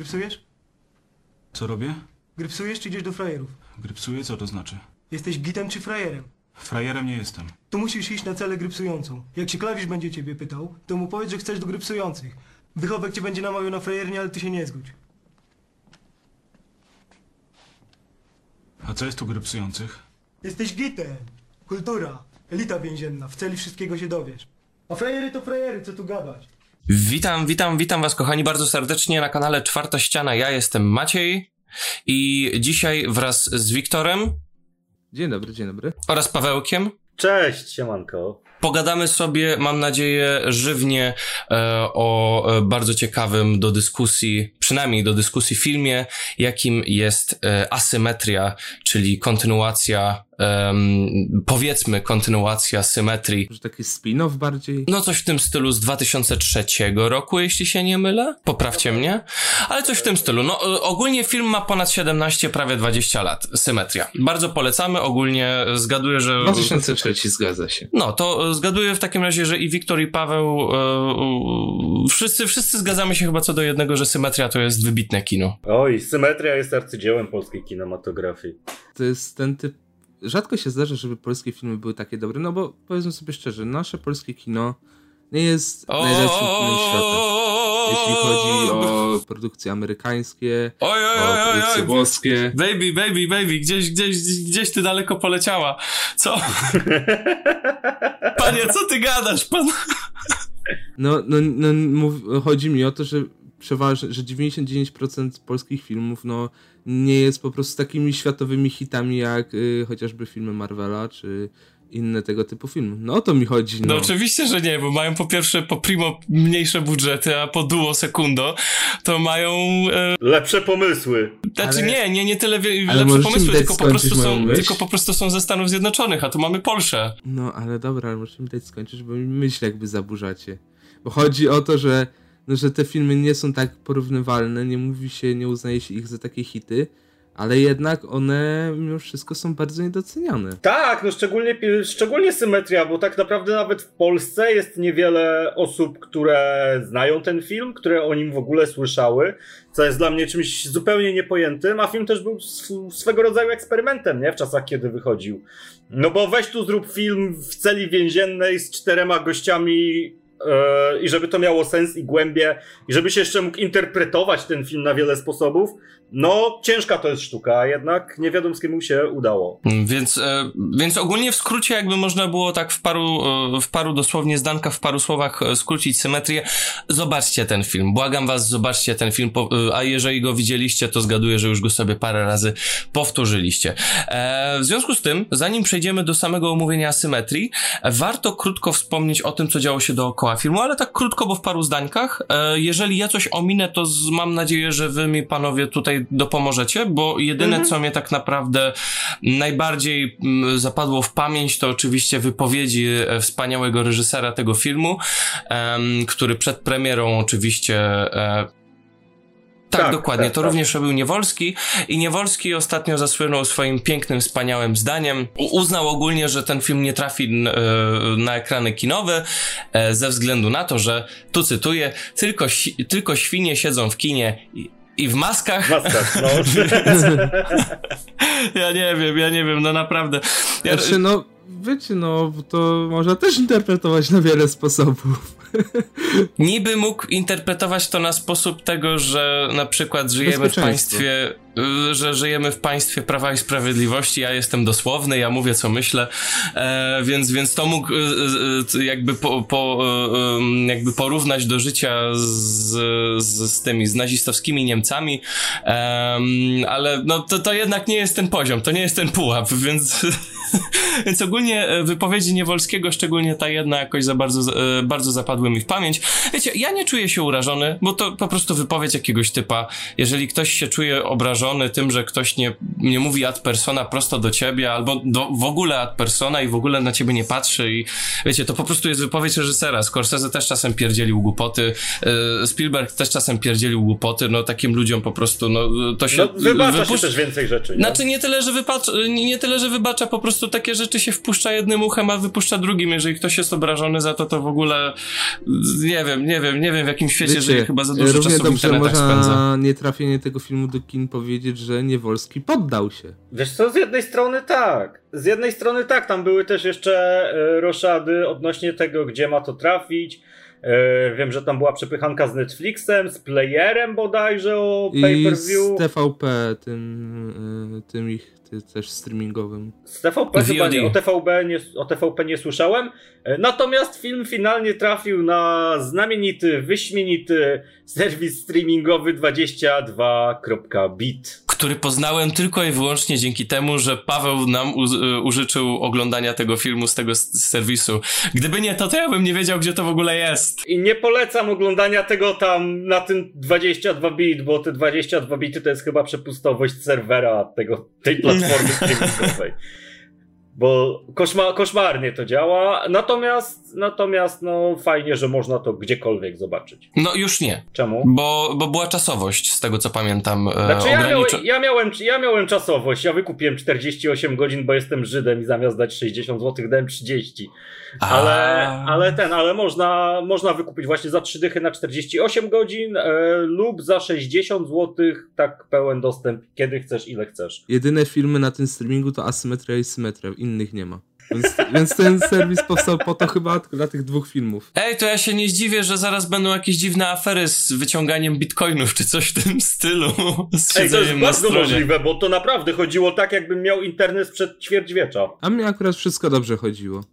Grypsujesz? Co robię? Grypsujesz czy idziesz do frajerów? Grypsuję? Co to znaczy? Jesteś gitem czy frajerem? Frajerem nie jestem. To musisz iść na celę grypsującą. Jak się klawisz będzie ciebie pytał, to mu powiedz, że chcesz do grypsujących. Wychowek cię będzie namawiał na frajernie, ale ty się nie zgódź. A co jest tu grypsujących? Jesteś gitem. Kultura. Elita więzienna. W celi wszystkiego się dowiesz. A frajery to frajery, co tu gadać? Witam, witam, witam was kochani bardzo serdecznie na kanale Czwarta Ściana. Ja jestem Maciej i dzisiaj wraz z Wiktorem Dzień dobry, dzień dobry. oraz Pawełkiem Cześć, siemanko. Pogadamy sobie, mam nadzieję, żywnie e, o e, bardzo ciekawym do dyskusji, przynajmniej do dyskusji filmie, jakim jest e, asymetria, czyli kontynuacja, powiedzmy kontynuacja symetrii Może taki spin-off bardziej? No coś w tym stylu z 2003 roku, jeśli się nie mylę. Poprawcie mnie. Ale coś w tym stylu. No ogólnie film ma ponad 17, prawie 20 lat. Symetria. Bardzo polecamy. Ogólnie zgaduję, że... 2003 zgadza się. No, to zgaduję w takim razie, że i Wiktor i Paweł y, wszyscy, wszyscy zgadzamy się chyba co do jednego, że Symetria to jest wybitne kino. Oj, Symetria jest arcydziełem polskiej kinematografii. To jest ten typ... Rzadko się zdarza, żeby polskie filmy były takie dobre, no bo powiedzmy sobie szczerze, nasze polskie kino nie jest najlepszym kinem świata. Jeśli chodzi o produkcje amerykańskie, Oj, oj, o oj, oj, produkcje oj. włoskie. Baby, baby, baby, gdzieś, gdzieś, gdzieś ty daleko poleciała. Co? Panie, co ty gadasz, pan? No, no, no mów, chodzi mi o to, że przeważnie, że 99% polskich filmów, no, nie jest po prostu takimi światowymi hitami jak y, chociażby filmy Marvela, czy inne tego typu filmy. No o to mi chodzi, No no. oczywiście, że nie, bo mają po pierwsze po primo mniejsze budżety, a po duo secundo to mają... E, Lepsze pomysły. znaczy Ale- nie, nie, nie tyle wie, lepsze pomysły, tylko po, prostu są, myśl? tylko po prostu są ze Stanów Zjednoczonych, a tu mamy Polszę. No, ale dobra, ale mi dać skończyć, bo mi myśl jakby zaburzacie. Bo chodzi o to, że, no, że te filmy nie są tak porównywalne, nie mówi się, nie uznaje się ich za takie hity, ale jednak one mimo wszystko są bardzo niedoceniane. Tak, no szczególnie, szczególnie Symetria, bo tak naprawdę nawet w Polsce jest niewiele osób, które znają ten film, które o nim w ogóle słyszały, co jest dla mnie czymś zupełnie niepojętym, a film też był sw- swego rodzaju eksperymentem, nie? W czasach, kiedy wychodził. No bo weź tu zrób film w celi więziennej z czterema gościami e, i żeby to miało sens i głębię i żebyś jeszcze mógł interpretować ten film na wiele sposobów, no ciężka to jest sztuka, jednak nie wiadomo mu się udało. Więc, e, więc ogólnie w skrócie jakby można było tak w paru, e, w paru dosłownie zdankach, w paru słowach e, skrócić symetrię. Zobaczcie ten film. Błagam was, zobaczcie ten film, a jeżeli go widzieliście, to zgaduję, że już go sobie parę razy powtórzyliście. W związku z tym, zanim przejdziemy do samego omówienia asymetrii, e, warto krótko wspomnieć o tym, co działo się dookoła filmu, ale tak krótko, bo w paru zdankach. E, jeżeli ja coś ominę, to mam nadzieję, że wy mi panowie tutaj dopomożecie, bo jedyne, co mnie tak naprawdę najbardziej mm, zapadło w pamięć, to oczywiście wypowiedzi e, wspaniałego reżysera tego filmu, który przed premierą oczywiście e, tak, Tak, dokładnie. tak, to tak. również robił Niewolski i Niewolski ostatnio zasłynął swoim pięknym, wspaniałym zdaniem. Uznał ogólnie, że ten film nie trafi e, na ekrany kinowe ze względu na to, że, tu cytuję, tylko, tylko świnie siedzą w kinie i, w maskach. Maskach, no. Ja nie wiem, ja nie wiem, no naprawdę. Ja, Znaczy, no, wiecie, no, to można też interpretować na wiele sposobów. Niby mógł interpretować to na sposób tego, że na przykład żyjemy w państwie, że żyjemy w państwie Prawa i Sprawiedliwości, ja jestem dosłowny, ja mówię co myślę, e, więc, więc to mógł y, y, y, jakby, po, po, y, y, jakby porównać do życia z, z, z tymi, z nazistowskimi Niemcami, Em, ale no to, to jednak nie jest ten poziom, to nie jest ten pułap, więc, więc ogólnie e, wypowiedzi Niewolskiego, szczególnie ta jedna jakoś za bardzo, e, bardzo zapadły mi w pamięć. Wiecie, ja nie czuję się urażony, bo to po prostu wypowiedź jakiegoś typa. Jeżeli ktoś się czuje obrażony tym, że ktoś nie, nie mówi ad persona prosto do ciebie, albo do, w ogóle ad persona i w ogóle na ciebie nie patrzy i wiecie, to po prostu jest wypowiedź reżysera. Scorsese też czasem pierdzielił głupoty, e, Spielberg też czasem pierdzielił głupoty, no takim ludziom po prostu, no to się No, wybacza się wypuszcza- też więcej rzeczy. Nie? znaczy nie tyle, że wypacz, nie, nie tyle, że wybacza, po prostu takie rzeczy się wpuszcza jednym uchem, a wypuszcza drugim. Jeżeli ktoś jest obrażony za to, to w ogóle nie wiem, nie wiem, nie wiem w jakim świecie Wiecie, żyje, chyba za dużo czasu w internetach spędza. nietrafienie tego filmu do kin powiedzieć, że Niewolski poddał się. Wiesz co, z jednej strony tak. Z jednej strony tak, tam były też jeszcze e, roszady odnośnie tego, gdzie ma to trafić. E, wiem, że tam była przepychanka z Netflixem, z playerem bodajże o I pay-per-view. z TVP, tym, y, tym ich też streamingowym. Z TVP chyba nie, o TVP nie, o TVP nie słyszałem. E, Natomiast film finalnie trafił na znamienity, wyśmienity serwis streamingowy 22.bit. Który poznałem tylko i wyłącznie dzięki temu, że Paweł nam u, y, użyczył oglądania tego filmu z tego serwisu. Gdyby nie to, to ja bym nie wiedział, gdzie to w ogóle jest. I nie polecam oglądania tego tam na tym 22 bit, bo te 22 bity to jest chyba przepustowość serwera tego, tej platformy streamingowej. Bo koszma, koszmarnie to działa. Natomiast, natomiast, no fajnie, że można to gdziekolwiek zobaczyć. No już nie, Czemu? bo, bo była czasowość, z tego co pamiętam. e, Znaczy ja, miałem, ja, miałem, ja miałem czasowość, ja wykupiłem 48 godzin, bo jestem Żydem i zamiast dać 60 zł dałem 30. Ale, ale ten, ale można, można wykupić właśnie za 3 dychy na 48 godzin e, lub za 60 zł, tak pełen dostęp, kiedy chcesz, ile chcesz. Jedyne filmy na tym streamingu to asymetria i symetria, innych nie ma. Więc, więc ten serwis powstał po to chyba tylko dla tych dwóch filmów. Ej, to ja się nie zdziwię, że zaraz będą jakieś dziwne afery z wyciąganiem bitcoinów, czy coś w tym stylu. Z Ej, to jest bardzo stronie. możliwe, bo to naprawdę chodziło tak, jakbym miał internet sprzed ćwierćwiecza. A mnie akurat wszystko dobrze chodziło.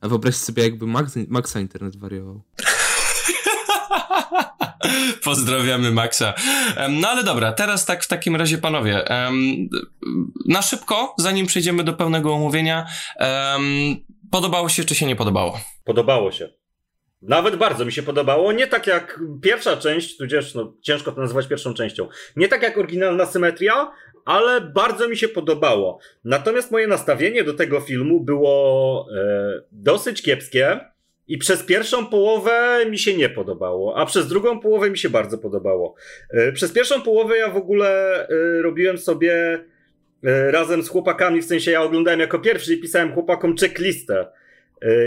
A wyobraź sobie, jakby Max, Maxa internet wariował. Pozdrawiamy Maxa. No ale dobra, teraz tak w takim razie panowie. Na szybko, zanim przejdziemy do pełnego omówienia, podobało się czy się nie podobało? Podobało się. Nawet bardzo mi się podobało. Nie tak jak pierwsza część, tudzież no, ciężko to nazywać pierwszą częścią. Nie tak jak oryginalna symetria, ale bardzo mi się podobało. Natomiast moje nastawienie do tego filmu było e, dosyć kiepskie i przez pierwszą połowę mi się nie podobało, a przez drugą połowę mi się bardzo podobało. E, przez pierwszą połowę ja w ogóle e, robiłem sobie e, razem z chłopakami, w sensie ja oglądałem jako pierwszy i pisałem chłopakom checklistę.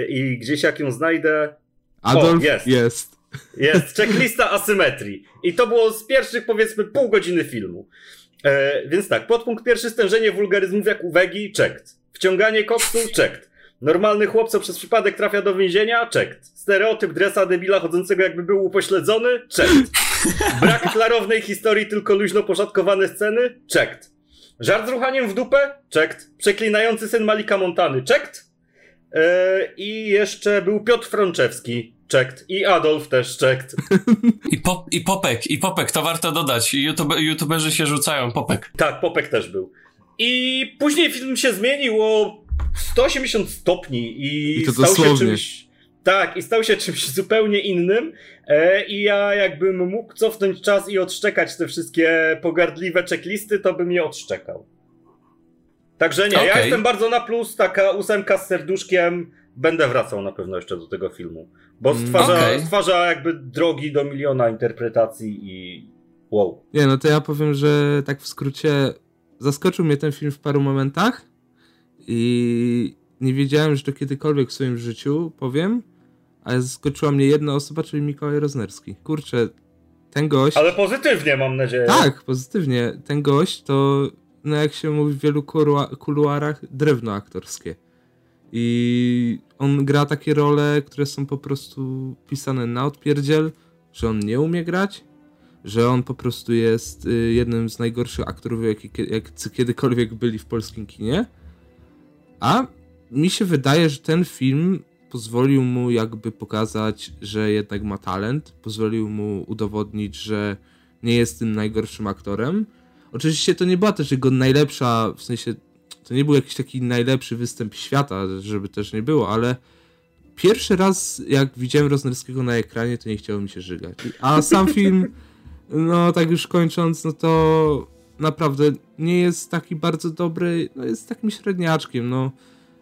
I gdzieś jak ją znajdę, Adolf jest. jest. jest checklista asymetrii. I to było z pierwszych, powiedzmy, pół godziny filmu. E, więc tak, podpunkt pierwszy, stężenie wulgaryzmów jak uwagi, checked. Wciąganie koksu, checked. Normalny chłop, co przez przypadek trafia do więzienia, checked. Stereotyp dresa debila chodzącego jakby był upośledzony, checked. Brak klarownej historii, tylko luźno poszatkowane sceny, checked. Żart z ruchaniem w dupę, checked. Przeklinający syn Malika Montany, checked. E, I jeszcze był Piotr Frączewski, checked. I Adolf też checked. I, pop, I Popek, i Popek, to warto dodać. YouTube, YouTuberzy się rzucają, Popek. Tak, Popek też był. I później film się zmienił o 180 stopni i, I to stał się dosłownie. czymś. Tak, i stał się czymś zupełnie innym. E, I ja, jakbym mógł cofnąć czas i odszczekać te wszystkie pogardliwe checklisty, to bym je odszczekał. Także nie, ja Okej. jestem bardzo na plus, taka ósemka z serduszkiem. Będę wracał na pewno jeszcze do tego filmu. Bo Mm, stwarza, okej. stwarza jakby drogi do miliona interpretacji i wow. Nie, no to ja powiem, że tak w skrócie zaskoczył mnie ten film w paru momentach i nie wiedziałem, że to kiedykolwiek w swoim życiu powiem, ale zaskoczyła mnie jedna osoba, czyli Mikołaj Roznerski. Kurczę, ten gość... Ale pozytywnie mam nadzieję. Tak, pozytywnie. Ten gość to, no jak się mówi w wielu kuluarach, drewno aktorskie. I on gra takie role, które są po prostu pisane na odpierdziel, że on nie umie grać, że on po prostu jest y, jednym z najgorszych aktorów, jacy kiedykolwiek byli w polskim kinie. A mi się wydaje, że ten film pozwolił mu jakby pokazać, że jednak ma talent, pozwolił mu udowodnić, że nie jest tym najgorszym aktorem. Oczywiście to nie była też jego najlepsza, w sensie to nie był jakiś taki najlepszy występ świata, żeby też nie było, ale pierwszy raz jak widziałem Roznerskiego na ekranie, to nie chciało mi się żygać. A sam film, no tak już kończąc, no to naprawdę nie jest taki bardzo dobry, no jest takim średniaczkiem, no.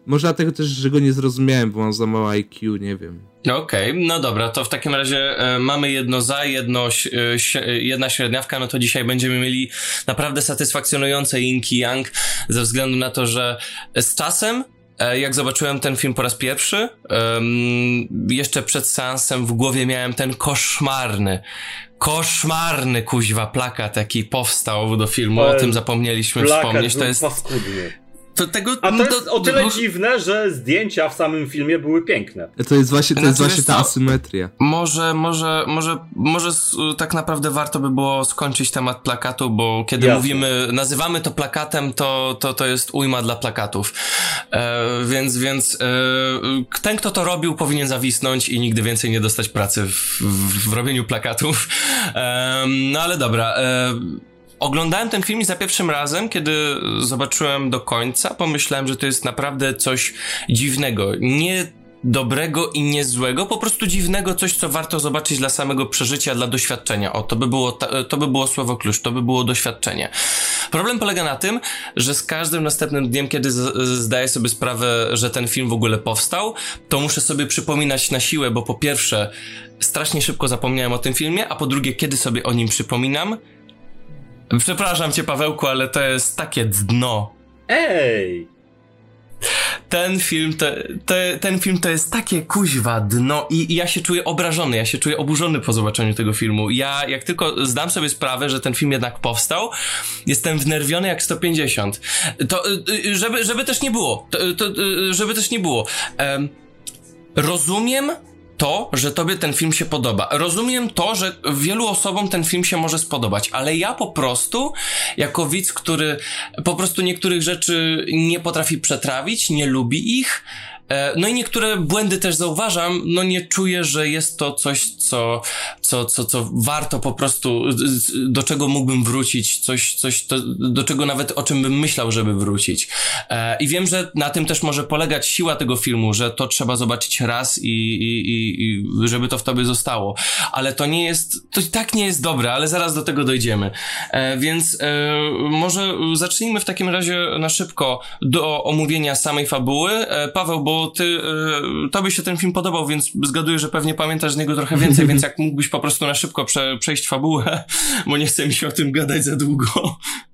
Może dlatego też, że go nie zrozumiałem, bo mam za mało IQ, nie wiem. Okej, no dobra, to w takim razie e, mamy jedno za, jedno, e, e, jedna średniawka, no to dzisiaj będziemy mieli naprawdę satysfakcjonujące Yin i Yang, ze względu na to, że z czasem jak zobaczyłem ten film po raz pierwszy, jeszcze przed seansem w głowie miałem ten koszmarny, koszmarny kuźwa plakat, jaki powstał do filmu, o tym zapomnieliśmy wspomnieć, to jest... paskudny. To, tego, A to jest o tyle no, dziwne, że zdjęcia w samym filmie były piękne. To jest właśnie, to Znaczy, jest właśnie wiesz ta asymetria. Może, może, może, może tak naprawdę warto by było skończyć temat plakatu, bo kiedy Jasne. mówimy, nazywamy to plakatem, to, to, to jest ujma dla plakatów. E, więc, więc e, ten, kto to robił, powinien zawisnąć i nigdy więcej nie dostać pracy w, w, w robieniu plakatów. E, no ale dobra. E, Oglądałem ten film za pierwszym razem, kiedy zobaczyłem do końca, pomyślałem, że to jest naprawdę coś dziwnego. Nie dobrego i nie złego, po prostu dziwnego, coś, co warto zobaczyć dla samego przeżycia, dla doświadczenia. O, to by było, to by było słowo klucz, to by było doświadczenie. Problem polega na tym, że z każdym następnym dniem, kiedy zdaję sobie sprawę, że ten film w ogóle powstał, to muszę sobie przypominać na siłę, bo po pierwsze, strasznie szybko zapomniałem o tym filmie, a po drugie, kiedy sobie o nim przypominam, Przepraszam cię, Pawełku, ale to jest takie dno. Ej! Ten film, to, to, ten film to jest takie kuźwa dno i, i ja się czuję obrażony, ja się czuję oburzony po zobaczeniu tego filmu. Ja, jak tylko zdam sobie sprawę, że ten film jednak powstał, jestem wnerwiony jak 150. To, y, y, żeby, żeby też nie było, to, to, y, żeby też nie było. Em, rozumiem to, że tobie ten film się podoba. Rozumiem to, że wielu osobom ten film się może spodobać, ale ja po prostu, jako widz, który po prostu niektórych rzeczy nie potrafi przetrawić, nie lubi ich, no i niektóre błędy też zauważam, no nie czuję, że jest to coś, co, co, co, co warto po prostu, do czego mógłbym wrócić, coś, coś to, do czego nawet o czym bym myślał, żeby wrócić. E, I wiem, że na tym też może polegać siła tego filmu, że to trzeba zobaczyć raz i, i, i, i żeby to w tobie zostało. Ale to nie jest, to i tak nie jest dobre, ale zaraz do tego dojdziemy. E, więc e, może zacznijmy w takim razie na szybko do omówienia samej fabuły. E, Paweł, bo ty, e, tobie się ten film podobał, więc zgaduję, że pewnie pamiętasz z niego trochę więcej, więc jak mógłbyś po prostu na szybko prze, przejść fabułę, bo nie chcę mi się o tym gadać za długo.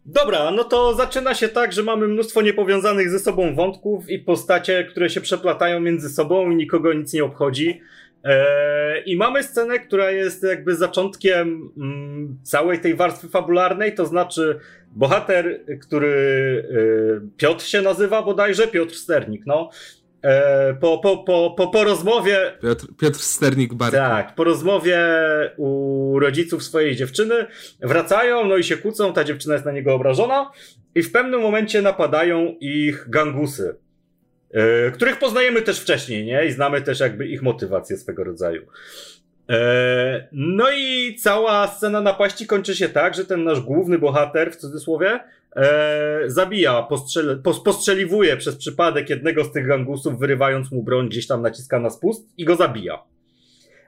Dobra, no to zaczyna się tak, że mamy mnóstwo niepowiązanych ze sobą wątków i postacie, które się przeplatają między sobą i nikogo nic nie obchodzi. Eee, I mamy scenę, która jest jakby zaczątkiem mm, całej tej warstwy fabularnej, to znaczy bohater, który e, Piotr się nazywa bodajże, Piotr Sternik, no. E, po, po, po, po, po rozmowie Piotr, Piotr Sternik Bark. tak, po rozmowie u rodziców swojej dziewczyny wracają, no i się kłócą, ta dziewczyna jest na niego obrażona i w pewnym momencie napadają ich gangusy, yy, których poznajemy też wcześniej, nie? I znamy też jakby ich motywację swego rodzaju. E, No i cała scena napaści kończy się tak, że ten nasz główny bohater, w cudzysłowie, e, zabija, postrzel, pos, postrzeliwuje przez przypadek jednego z tych gangusów, wyrywając mu broń, gdzieś tam naciska na spust i go zabija.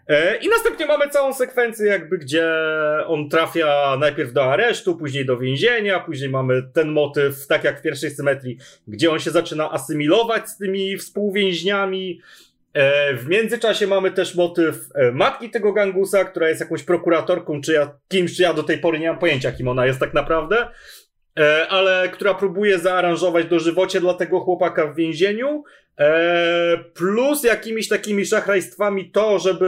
E, I następnie mamy całą sekwencję, jakby gdzie on trafia najpierw do aresztu, później do więzienia, później mamy ten motyw, tak jak w pierwszej symetrii, gdzie on się zaczyna asymilować z tymi współwięźniami. E, W międzyczasie mamy też motyw e, matki tego gangusa, która jest jakąś prokuratorką, czy ja, kimś, czy ja do tej pory nie mam pojęcia, kim ona jest tak naprawdę, ale która próbuje zaaranżować dożywocie dla tego chłopaka w więzieniu, e, plus jakimiś takimi szachrajstwami to, żeby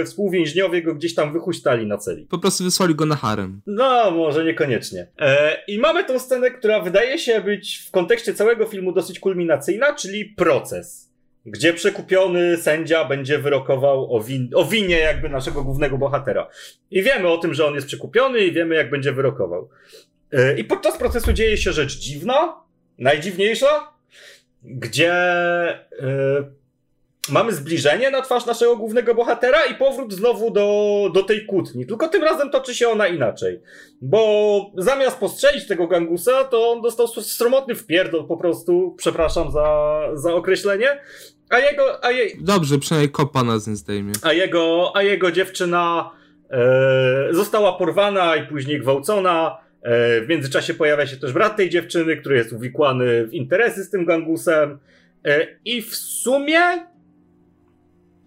e, współwięźniowie go gdzieś tam wychuśtali na celi. Po prostu wysłali go na harem. No, może niekoniecznie. E, I mamy tą scenę, która wydaje się być w kontekście całego filmu dosyć kulminacyjna, czyli proces. Gdzie przekupiony sędzia będzie wyrokował o, win o winie jakby naszego głównego bohatera. I wiemy o tym, że on jest przekupiony i wiemy jak będzie wyrokował. E, I podczas procesu dzieje się rzecz dziwna, najdziwniejsza, gdzie e, mamy zbliżenie na twarz naszego głównego bohatera i powrót znowu do, do tej kłótni. Tylko tym razem toczy się ona inaczej. Bo zamiast postrzelić tego gangusa, to on dostał s- sromotny wpierdol po prostu, przepraszam za, za określenie, a jego, a, je, Dobrze, przynajmniej kopa nas nie zdejmie. a jego, a jego dziewczyna e, została porwana i później gwałcona. E, w międzyczasie pojawia się też brat tej dziewczyny, który jest uwikłany w interesy z tym gangusem. E, I w sumie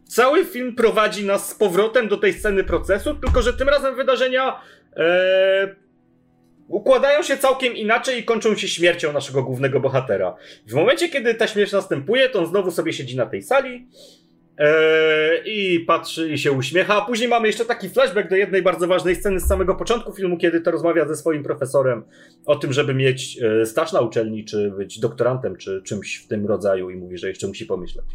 cały film prowadzi nas z powrotem do tej sceny procesu, tylko że tym razem wydarzenia e, układają się całkiem inaczej i kończą się śmiercią naszego głównego bohatera. W momencie, kiedy ta śmierć następuje, to on znowu sobie siedzi na tej sali i patrzy i się uśmiecha, a później mamy jeszcze taki flashback do jednej bardzo ważnej sceny z samego początku filmu, kiedy to rozmawia ze swoim profesorem o tym, żeby mieć e, staż na uczelni, czy być doktorantem, czy czymś w tym rodzaju i mówi, że jeszcze musi pomyśleć.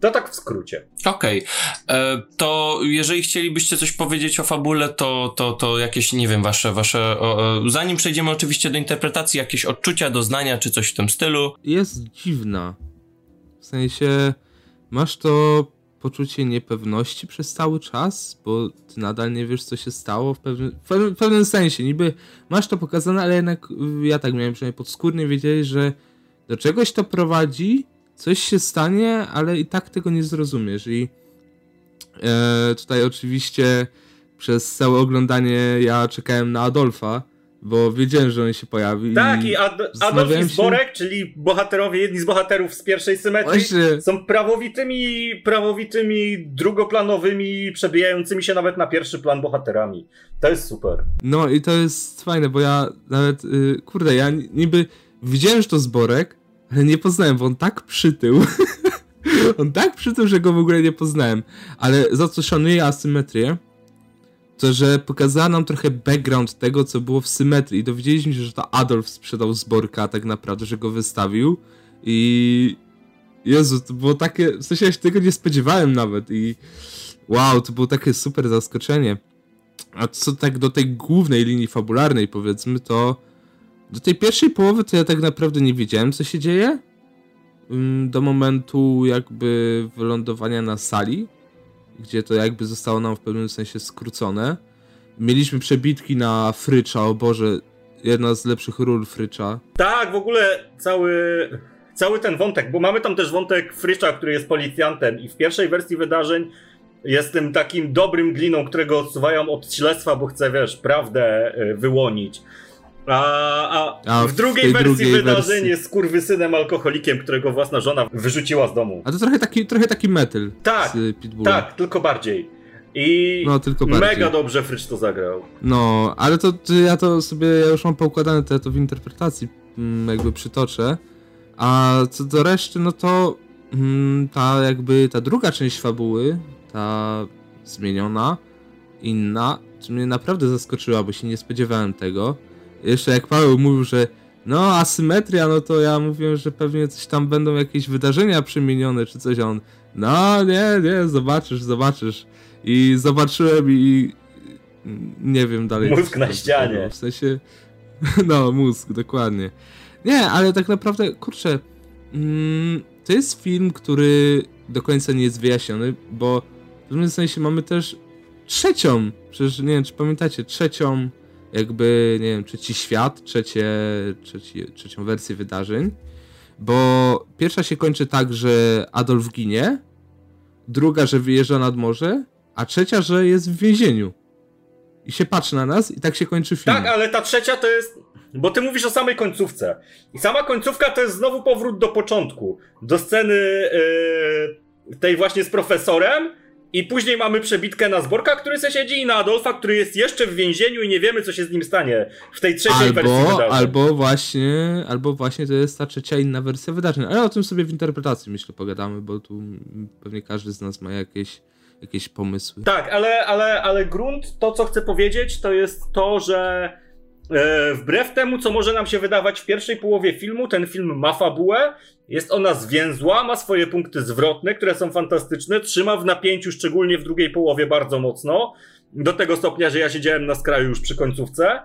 To tak w skrócie. Okej. E, To jeżeli chcielibyście coś powiedzieć o fabule, to, to, to jakieś, nie wiem, wasze, wasze, o, o, zanim przejdziemy oczywiście do interpretacji, jakieś odczucia, doznania, czy coś w tym stylu. jest dziwna. W sensie, masz to poczucie niepewności przez cały czas, bo ty nadal nie wiesz, co się stało w pewnym, w pewnym, w pewnym sensie. Niby masz to pokazane, ale jednak y, ja tak miałem przynajmniej podskórnie wiedzieć, że do czegoś to prowadzi, coś się stanie, ale i tak tego nie zrozumiesz. I e, tutaj oczywiście przez całe oglądanie ja czekałem na Adolfa, bo wiedziałem, że on się pojawi. Tak, i Ad- Adolf i się- Zborek, czyli bohaterowie, jedni z bohaterów z pierwszej symetrii, Właśnie. są prawowitymi, prawowitymi, drugoplanowymi, przebijającymi się nawet na pierwszy plan bohaterami. To jest super. No i to jest fajne, bo ja nawet, y, kurde, ja ni- niby widziałem, że to Zborek, ale nie poznałem, bo on tak przytył. on tak przytył, że go w ogóle nie poznałem. Ale za co szanuję asymetrię, to że pokazała nam trochę background tego, co było w symetrii. Dowiedzieliśmy się, że to Adolf sprzedał Zborka tak naprawdę, że go wystawił. I Jezu, to było takie, w sensie ja się tego nie spodziewałem nawet i wow, to było takie super zaskoczenie. A co tak do tej głównej linii fabularnej, powiedzmy, to do tej pierwszej połowy to ja tak naprawdę nie wiedziałem, co się dzieje. Ym, Do momentu jakby wylądowania na sali, gdzie to jakby zostało nam w pewnym sensie skrócone. Mieliśmy przebitki na Frycza, o Boże, jedna z lepszych ról Frycza. Tak, w ogóle cały, cały ten wątek, bo mamy tam też wątek Frycza, który jest policjantem i w pierwszej wersji wydarzeń jest tym takim dobrym gliną, którego odsuwają od śledztwa, bo chce, wiesz, prawdę y, wyłonić. A, a, w drugiej wersji drugiej wydarzeń wersji- jest kurwysynem alkoholikiem, którego własna żona wyrzuciła z domu. A to trochę taki, trochę taki metal Tak, z Pitbullem. Tak, tylko bardziej. I No, tylko bardziej. mega dobrze Frycz to zagrał. No, ale to, to ja to sobie, ja już mam poukładane, to ja to w interpretacji mm, jakby przytoczę. A co do reszty, no to mm, ta jakby, ta druga część fabuły, ta zmieniona, inna, mnie naprawdę zaskoczyła, bo się nie spodziewałem tego. Jeszcze jak Paweł mówił, że no asymetria, no to ja mówiłem, że pewnie coś tam będą jakieś wydarzenia przemienione, czy coś, a on no nie, nie, zobaczysz, zobaczysz. I zobaczyłem i nie wiem dalej. Mózg na ścianie. W sensie, no mózg, dokładnie. Nie, ale tak naprawdę, kurczę, mm, to jest film, który do końca nie jest wyjaśniony, bo w pewnym sensie mamy też trzecią, przecież nie wiem, czy pamiętacie, trzecią jakby, nie wiem, trzeci świat, trzecie, trzeci, trzecią wersję wydarzeń, bo pierwsza się kończy tak, że Adolf ginie, druga, że wyjeżdża nad morze, a trzecia, że jest w więzieniu. I się patrzy na nas i tak się kończy film. Tak, ale ta trzecia to jest. Bo ty mówisz o samej końcówce. I sama końcówka to jest znowu powrót do początku. Do sceny yy, tej właśnie z profesorem. I później mamy przebitkę na Zborka, który se siedzi, i na Adolfa, który jest jeszcze w więzieniu i nie wiemy, co się z nim stanie w tej trzeciej wersji Albo, wydarzeń. albo właśnie, albo właśnie to jest ta trzecia inna wersja wydarzeń. Ale o tym sobie w interpretacji myślę pogadamy, bo tu pewnie każdy z nas ma jakieś, jakieś pomysły. Tak, ale, ale, ale grunt, to co chcę powiedzieć, to jest to, że wbrew temu, co może nam się wydawać w pierwszej połowie filmu, ten film ma fabułę, jest ona zwięzła, ma swoje punkty zwrotne, które są fantastyczne, trzyma w napięciu, szczególnie w drugiej połowie bardzo mocno, do tego stopnia, że ja siedziałem na skraju już przy końcówce.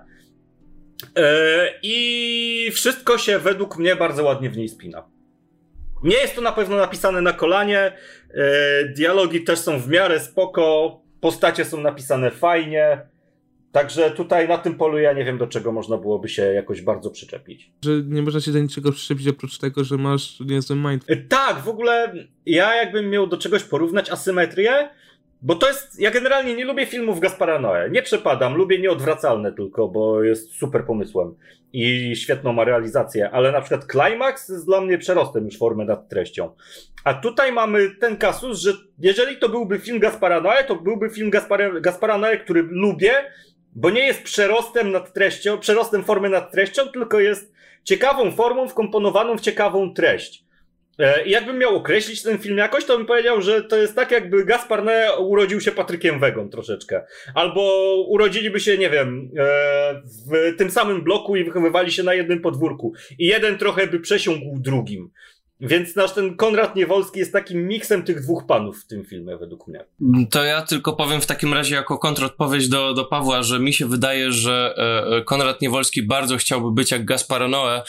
E, I wszystko się według mnie bardzo ładnie w niej spina. Nie jest to na pewno napisane na kolanie. E, dialogi też są w miarę spoko. Postacie są napisane fajnie. Także tutaj na tym polu ja nie wiem, do czego można byłoby się jakoś bardzo przyczepić. Że nie można się do niczego przyczepić oprócz tego, że masz niezły mind. E, Tak, w ogóle ja jakbym miał do czegoś porównać asymetrię, bo to jest. Ja generalnie nie lubię filmów Gaspara Noé. Nie przepadam, lubię nieodwracalne tylko, bo jest super pomysłem i świetną ma realizację, ale na przykład Climax jest dla mnie przerostem już formy nad treścią. A tutaj mamy ten kasus, że jeżeli to byłby film Gaspara Noé, to byłby film Gaspara, Gaspara Noé, który lubię Bo nie jest przerostem nad treścią, przerostem formy nad treścią, tylko jest ciekawą formą wkomponowaną w ciekawą treść. E, I jakbym miał określić ten film jakoś, to bym powiedział, że to jest tak, jakby Gaspar Noé urodził się Patrykiem Wegą troszeczkę. Albo urodziliby się, nie wiem, e, w tym samym bloku i wychowywali się na jednym podwórku. I jeden trochę by przesiągł drugim. Więc nasz ten Konrad Niewolski jest takim miksem tych dwóch panów w tym filmie, według mnie. To ja tylko powiem w takim razie jako kontrodpowiedź do, do Pawła, że mi się wydaje, że e, Konrad Niewolski bardzo chciałby być jak Gaspar Noé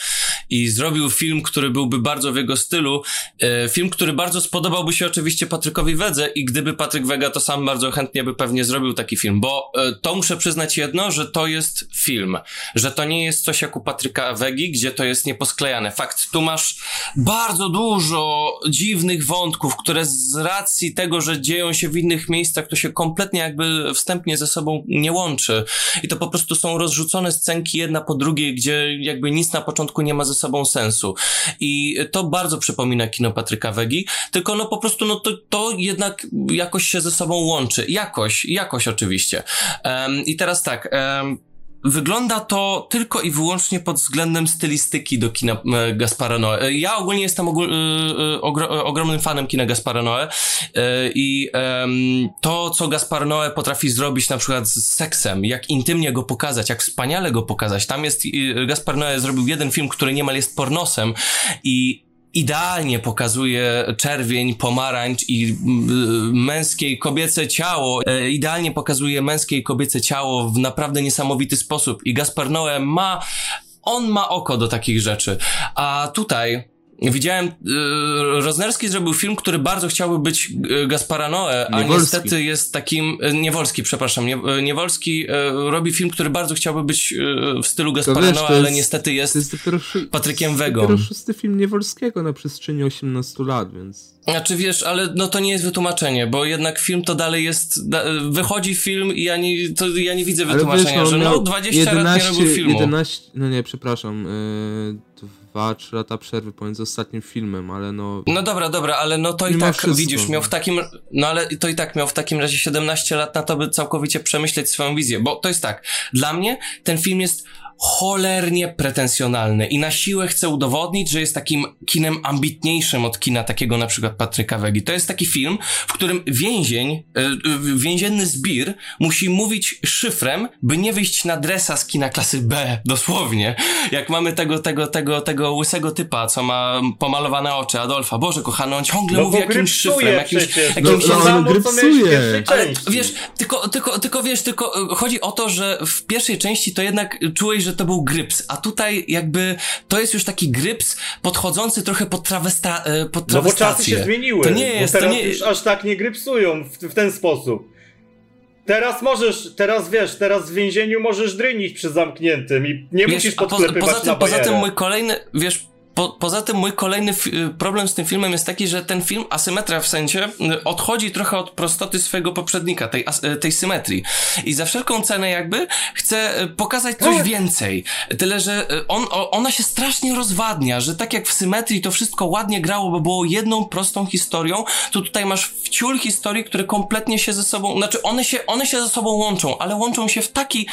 i zrobił film, który byłby bardzo w jego stylu. E, film, który bardzo spodobałby się oczywiście Patrykowi Wedze i gdyby Patryk Wega to sam bardzo chętnie by pewnie zrobił taki film, bo e, to muszę przyznać jedno, że to jest film, że to nie jest coś jak u Patryka Wegi, gdzie to jest nieposklejane. Fakt, tu masz bardzo dużo dziwnych wątków, które z racji tego, że dzieją się w innych miejscach, to się kompletnie jakby wstępnie ze sobą nie łączy. I to po prostu są rozrzucone scenki jedna po drugiej, gdzie jakby nic na początku nie ma ze sobą sensu. I to bardzo przypomina kino Patryka Wegi, tylko no po prostu no to, to jednak jakoś się ze sobą łączy. Jakoś, jakoś oczywiście. Um, I teraz tak, um, Wygląda to tylko i wyłącznie pod względem stylistyki do kina e, Gaspara Noé. E, Ja ogólnie jestem ogól, e, ogro, ogromnym fanem kina Gaspara Noé e, i to, co Gaspar Noé potrafi zrobić na przykład z seksem, jak intymnie go pokazać, jak wspaniale go pokazać. Tam jest, Gaspar Noé zrobił jeden film, który niemal jest pornosem i idealnie pokazuje czerwień, pomarańcz i y, męskie i kobiece ciało. E, idealnie pokazuje męskie i kobiece ciało w naprawdę niesamowity sposób. I Gaspar Noé ma, on ma oko do takich rzeczy. A tutaj Widziałem, y, Roznerski zrobił film, który bardzo chciałby być y, Gaspara Noé, a Niewolski. niestety jest takim, y, Niewolski, przepraszam, nie, y, Niewolski robi film, który bardzo chciałby być w stylu To Gaspara wiesz, to ale jest- niestety jest, To jest dopiero, Patrykiem to jest Wegą. dopiero szósty film Niewolskiego na przestrzeni 18 lat, więc... Znaczy wiesz, ale no to nie jest wytłumaczenie, bo jednak film to dalej jest, da, wychodzi film i ja nie, to ja nie widzę Ale wytłumaczenia, wiesz, że on no miał 20 lat nie robił filmu. 11, no nie, przepraszam, yy, 2-3 lata przerwy pomiędzy ostatnim filmem, ale no... No dobra, dobra, ale no to i tak, wszystko. widzisz, miał w takim, no ale to i tak miał w takim razie 17 lat na to, by całkowicie przemyśleć swoją wizję, bo to jest tak, dla mnie ten film jest cholernie pretensjonalny i na siłę chce udowodnić, że jest takim kinem ambitniejszym od kina takiego na przykład Patryka Wegi. To jest taki film, w którym więzień, y, więzienny zbir musi mówić szyfrem, by nie wyjść na dresa z kina klasy B, dosłownie. Jak mamy tego, tego, tego, tego łysego typa, co ma pomalowane oczy, Adolfa. Boże kochany, on ciągle No mówi jakimś szyfrem, jakimś, przecież. jakimś No, no, pierwszej ale wiesz, tylko, tylko, tylko wiesz, tylko e, chodzi o to, że w pierwszej części to jednak czułeś, że to był gryps, a tutaj jakby to jest już taki gryps podchodzący trochę pod, trawesta, e, pod No bo czasy trawestację. się zmieniły. To nie jest, bo to teraz nie już aż tak nie grypsują w, w ten sposób. Teraz możesz, teraz wiesz, teraz w więzieniu możesz drynić przy zamkniętym i nie Wiesz, musisz a po, podklepywać poza, tym, na poza tym mój kolejny, wiesz, po, poza tym mój kolejny y, problem z tym filmem jest taki, że ten film, asymetria w sensie, y, odchodzi trochę od prostoty swojego poprzednika, tej, y, tej symetrii. I za wszelką cenę jakby chce pokazać coś więcej. Tyle, że on, ona się strasznie rozwadnia, że tak jak w symetrii to wszystko ładnie grało, bo było jedną prostą historią, to tutaj masz wciul historii, które kompletnie się ze sobą, znaczy one się, one się ze sobą łączą, ale łączą się w taki,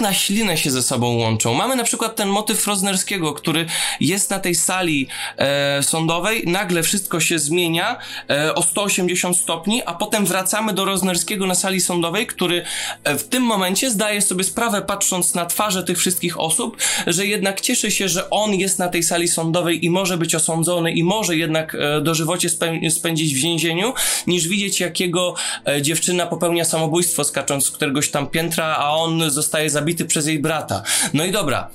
na ślinę się ze sobą łączą. Mamy na przykład ten motyw Roznerskiego, który jest na tej sali e, sądowej, nagle wszystko się zmienia e, o 180 stopni, a potem wracamy do Roznerskiego na sali sądowej, który e, w tym momencie zdaje sobie sprawę, patrząc na twarze tych wszystkich osób, że jednak cieszy się, że on jest na tej sali sądowej i może być osądzony i może jednak e, dożywocie spę- spędzić w więzieniu, niż widzieć jakiego e, dziewczyna popełnia samobójstwo skacząc z któregoś tam piętra, a on zostaje zabity przez jej brata. No i dobra.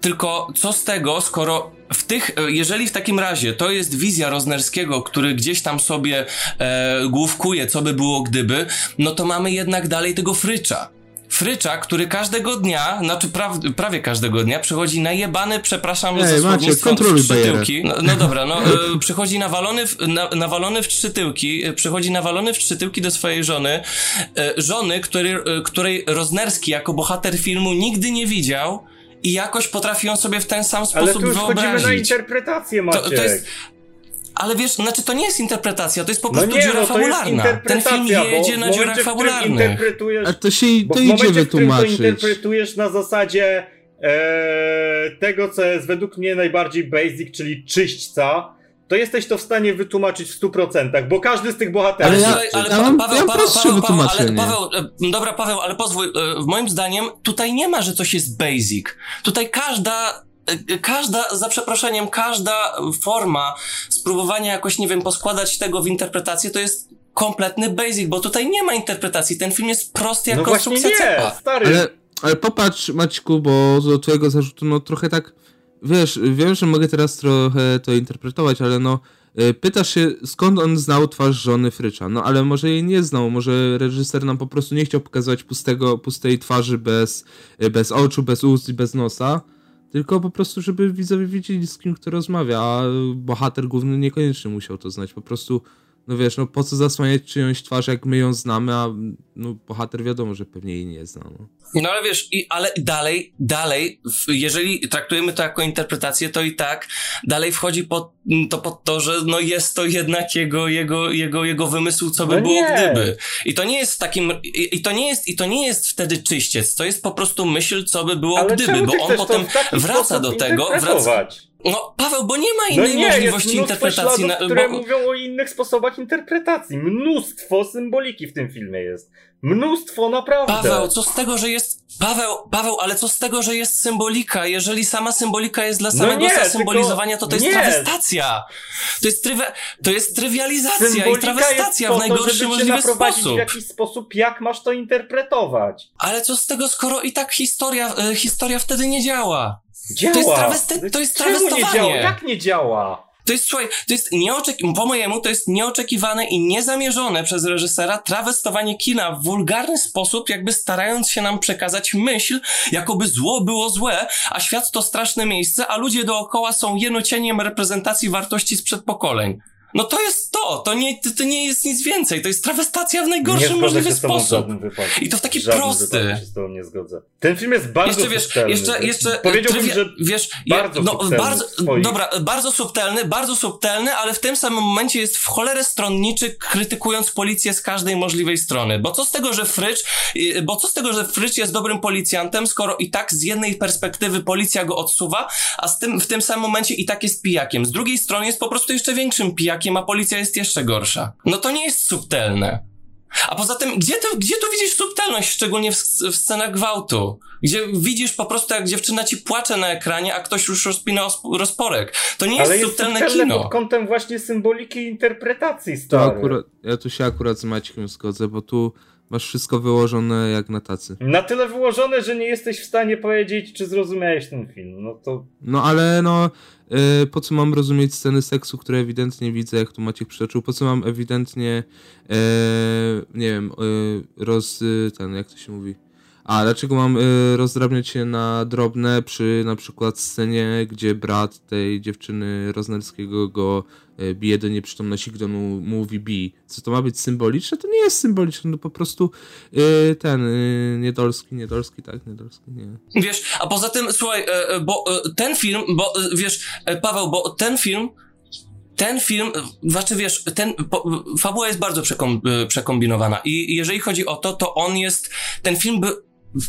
Tylko co z tego, skoro w tych, jeżeli w takim razie to jest wizja Roznerskiego, który gdzieś tam sobie e, główkuje, co by było gdyby, no to mamy jednak dalej tego frycza. Frycza, który każdego dnia, znaczy pra, prawie każdego dnia przychodzi najebany, przepraszam Ej, za słownictwo, w bajerę. No, no dobra, no e, przychodzi nawalony w, na, nawalony w szczytyłki, e, przychodzi nawalony w szczytyłki do swojej żony, e, żony, który, e, której Roznerski jako bohater filmu nigdy nie widział i jakoś potrafi ją sobie w ten sam Ale sposób tu już wchodzimy na wyobrazić. interpretację, Maciek. to jest- ale wiesz, znaczy to nie jest interpretacja, to jest po No prostu nie, dziura no fabularna. Ten film jedzie na dziurach fabularnych. interpretujesz A to się to w idzie momencie, w którym to wytłumaczyć. interpretujesz na zasadzie e, tego, co jest według mnie najbardziej basic, czyli czyśćca, to jesteś to w stanie wytłumaczyć w 100%, bo każdy z tych bohaterów Ale Ale, ja- ale, ja mam- Paweł, ja Paweł, prostsze Paweł, Paweł, ale wytłumaczenie. Paweł, e, dobra Paweł, ale pozwól, e, moim zdaniem tutaj nie ma, że coś jest basic. Tutaj każda Każda, za przeproszeniem, każda forma spróbowania jakoś, nie wiem, poskładać tego w interpretację, to jest kompletny basic, bo tutaj nie ma interpretacji. Ten film jest prosty jak No właśnie konstrukcja nie, cepa. stary. Ale, ale popatrz, Maćku, bo do twojego zarzutu, no trochę tak, wiesz, wiem, że mogę teraz trochę to interpretować, ale no, y, pytasz się, skąd on znał twarz żony Frycza, no ale może jej nie znał, może reżyser nam po prostu nie chciał pokazywać pustego, pustej twarzy bez, y, bez oczu, bez ust i bez nosa, tylko po prostu, żeby widzowie wiedzieli, z kim kto rozmawia, a bohater główny niekoniecznie musiał to znać, po prostu no wiesz, no po co zasłaniać czyjąś twarz, jak my ją znamy, a no, bohater wiadomo, że pewnie jej nie zna. No. No ale wiesz, i, ale dalej, dalej, w, jeżeli traktujemy to jako interpretację, to i tak dalej wchodzi pod, to pod to, że no jest to jednak jego, jego, jego, jego wymysł, co by No było nie. gdyby. I to nie jest takim, i, i to nie jest, i to nie jest wtedy czyściec, to jest po prostu myśl, co by było Ale gdyby, bo on potem wraca do tego, wraca? No Paweł, bo nie ma No innej nie, możliwości interpretacji, śladów, na, które bo, mówią o innych sposobach interpretacji. Mnóstwo symboliki w tym filmie jest. Mnóstwo naprawdę. Paweł, co z tego, że jest. Paweł, Paweł, ale co z tego, że jest symbolika? Jeżeli sama symbolika jest dla No samego nie, zasymbolizowania, to to jest nie. trawestacja. To jest, trywe, to jest trywializacja i Symbolika trawestacja jest w to, najgorszy możliwy sposób. w jakiś sposób, jak masz to interpretować. Ale co z tego, skoro i tak historia, e, historia wtedy nie działa? Działa. To jest trawesty- to jest nie trawestowanie. działa? Jak nie działa? To jest, słuchaj, to jest nieoczeki- po mojemu to jest nieoczekiwane i niezamierzone przez reżysera trawestowanie kina w wulgarny sposób, jakby starając się nam przekazać myśl, jakoby zło było złe, a świat to straszne miejsce, a ludzie dookoła są jenocieniem reprezentacji wartości sprzed pokoleń. No to jest to, to nie, to nie jest nic więcej, to jest trawestacja w nie najgorszy zgodzę możliwy się z tobą w sposób. I to w taki żadnym prosty. wypadku się z tobą nie zgodzę. Ten film jest bardzo Jeszcze wiesz, subtelny. jeszcze, jeszcze, Powiedziałbym, trywia- że wiesz, bardzo no, subtelny bardzo, swoich- dobra, bardzo subtelny, bardzo subtelny, ale w tym samym momencie jest w cholerę stronniczy, krytykując policję z każdej możliwej strony. Bo co z tego, że Frycz, y, bo co z tego, że Frycz jest dobrym policjantem, skoro i tak z jednej perspektywy policja go odsuwa, a z tym, w tym samym momencie i tak jest pijakiem. Z drugiej strony jest po prostu jeszcze większym pijakiem, a policja jest jeszcze gorsza. No to nie jest subtelne. A poza tym, gdzie ty, gdzie tu widzisz subtelność, szczególnie w, w scenach gwałtu? Gdzie widzisz po prostu, jak dziewczyna ci płacze na ekranie, a ktoś już rozpina rozporek. To nie jest Ale jest subtelne subtelne kino. pod kątem właśnie symboliki i interpretacji, To stary. akurat, ja tu się akurat z Maćkiem zgodzę, bo tu masz wszystko wyłożone jak na tacy. Na tyle wyłożone, że nie jesteś w stanie powiedzieć, czy zrozumiałeś ten film. No to No ale no, y, po co mam rozumieć sceny seksu, które ewidentnie widzę, jak tu Maciek przytoczył, po co mam ewidentnie, e, nie wiem, e, roz, y, ten, jak to się mówi, a dlaczego mam y, rozdrabniać się na drobne przy na przykład scenie, gdzie brat tej dziewczyny Roznelskiego go y, bije do nieprzytomności, gdy on mówi bij. Co to ma być symboliczne? To nie jest symboliczne, no po prostu y, ten, y, Niedolski, Niedolski, tak, Niedolski, nie. Wiesz, a poza tym, słuchaj, e, e, bo e, ten film, bo wiesz, Paweł, bo ten film, ten film, znaczy wiesz, ten, po, fabuła jest bardzo przekom, przekombinowana i jeżeli chodzi o to, to on jest, ten film by,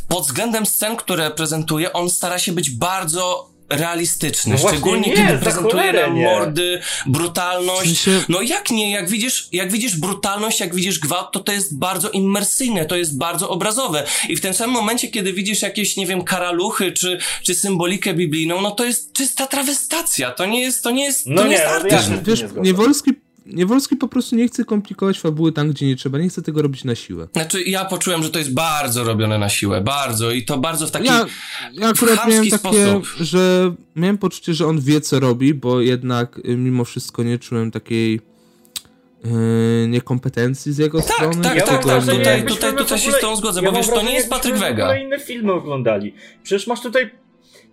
pod względem scen, które prezentuje, on stara się być bardzo realistyczny, No szczególnie nie, kiedy prezentuje nam mordy, brutalność. W sensie- No jak nie, jak widzisz, jak widzisz brutalność, jak widzisz gwałt, to to jest bardzo immersyjne, to jest bardzo obrazowe. I w tym samym momencie, kiedy widzisz jakieś, nie wiem, karaluchy, czy, czy symbolikę biblijną, no to jest czysta trawestacja, to nie jest, to nie jest, to No nie, nie, jest no artyzm. jasne. Wiesz. Niewolski, Niewolski po prostu nie chce komplikować fabuły tam, gdzie nie trzeba. Nie chce tego robić na siłę. Znaczy, ja poczułem, że to jest bardzo robione na siłę, bardzo, i to bardzo w taki... Ja, ja akurat miałem takie, sposób. że miałem poczucie, że on wie, co robi, bo jednak y, mimo wszystko nie czułem takiej yy, niekompetencji z jego Tak, strony. tak, Ja tak, tak, tutaj, tutaj, tutaj w się z tą zgodzę, ja bo wiesz, to nie jest Patryk Wega. inne filmy oglądali. Przecież masz tutaj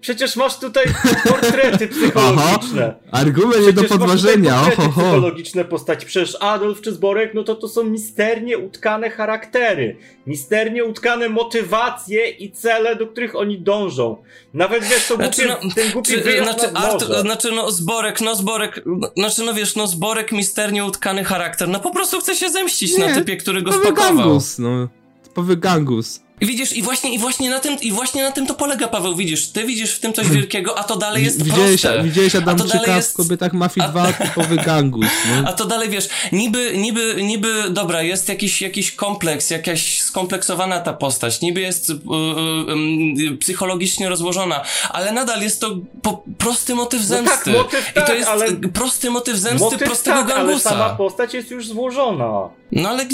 Przecież masz tutaj portrety psychologiczne. Argument nie do Przecież masz podważenia, tutaj portrety oho, psychologiczne postaci. Przecież Adolf czy Zborek, no to to są misternie utkane charaktery. Misternie utkane motywacje i cele, do których oni dążą. Nawet wiesz, to Znaczy, głupie, no, ten głupi Czy, znaczy, Artur, znaczy, no, Zborek, no, Zborek, znaczy, no wiesz, no, Zborek misternie utkany charakter, no po prostu chce się zemścić na Nie, typie, który go Typowy spakował. gangus, no. Typowy gangus. I widzisz, i właśnie, i właśnie na tym, i właśnie na tym to polega, Paweł, widzisz, ty widzisz w tym coś wielkiego, a to dalej jest Widziałeś, proste. widziałeś A to dalej Adamczyka jest- w kobietach Mafii a- 2, typowy gangus, no. A to dalej wiesz, niby, niby, niby, dobra, jest jakiś, jakiś kompleks, jakaś skompleksowana ta postać, niby jest y, y, y, psychologicznie rozłożona, ale nadal jest to po, prosty motyw No zemsty. tak, motyw I to tak, jest ale- prosty motyw zemsty Motyw prostego tak, ale gangusa. sama postać jest już złożona. No ale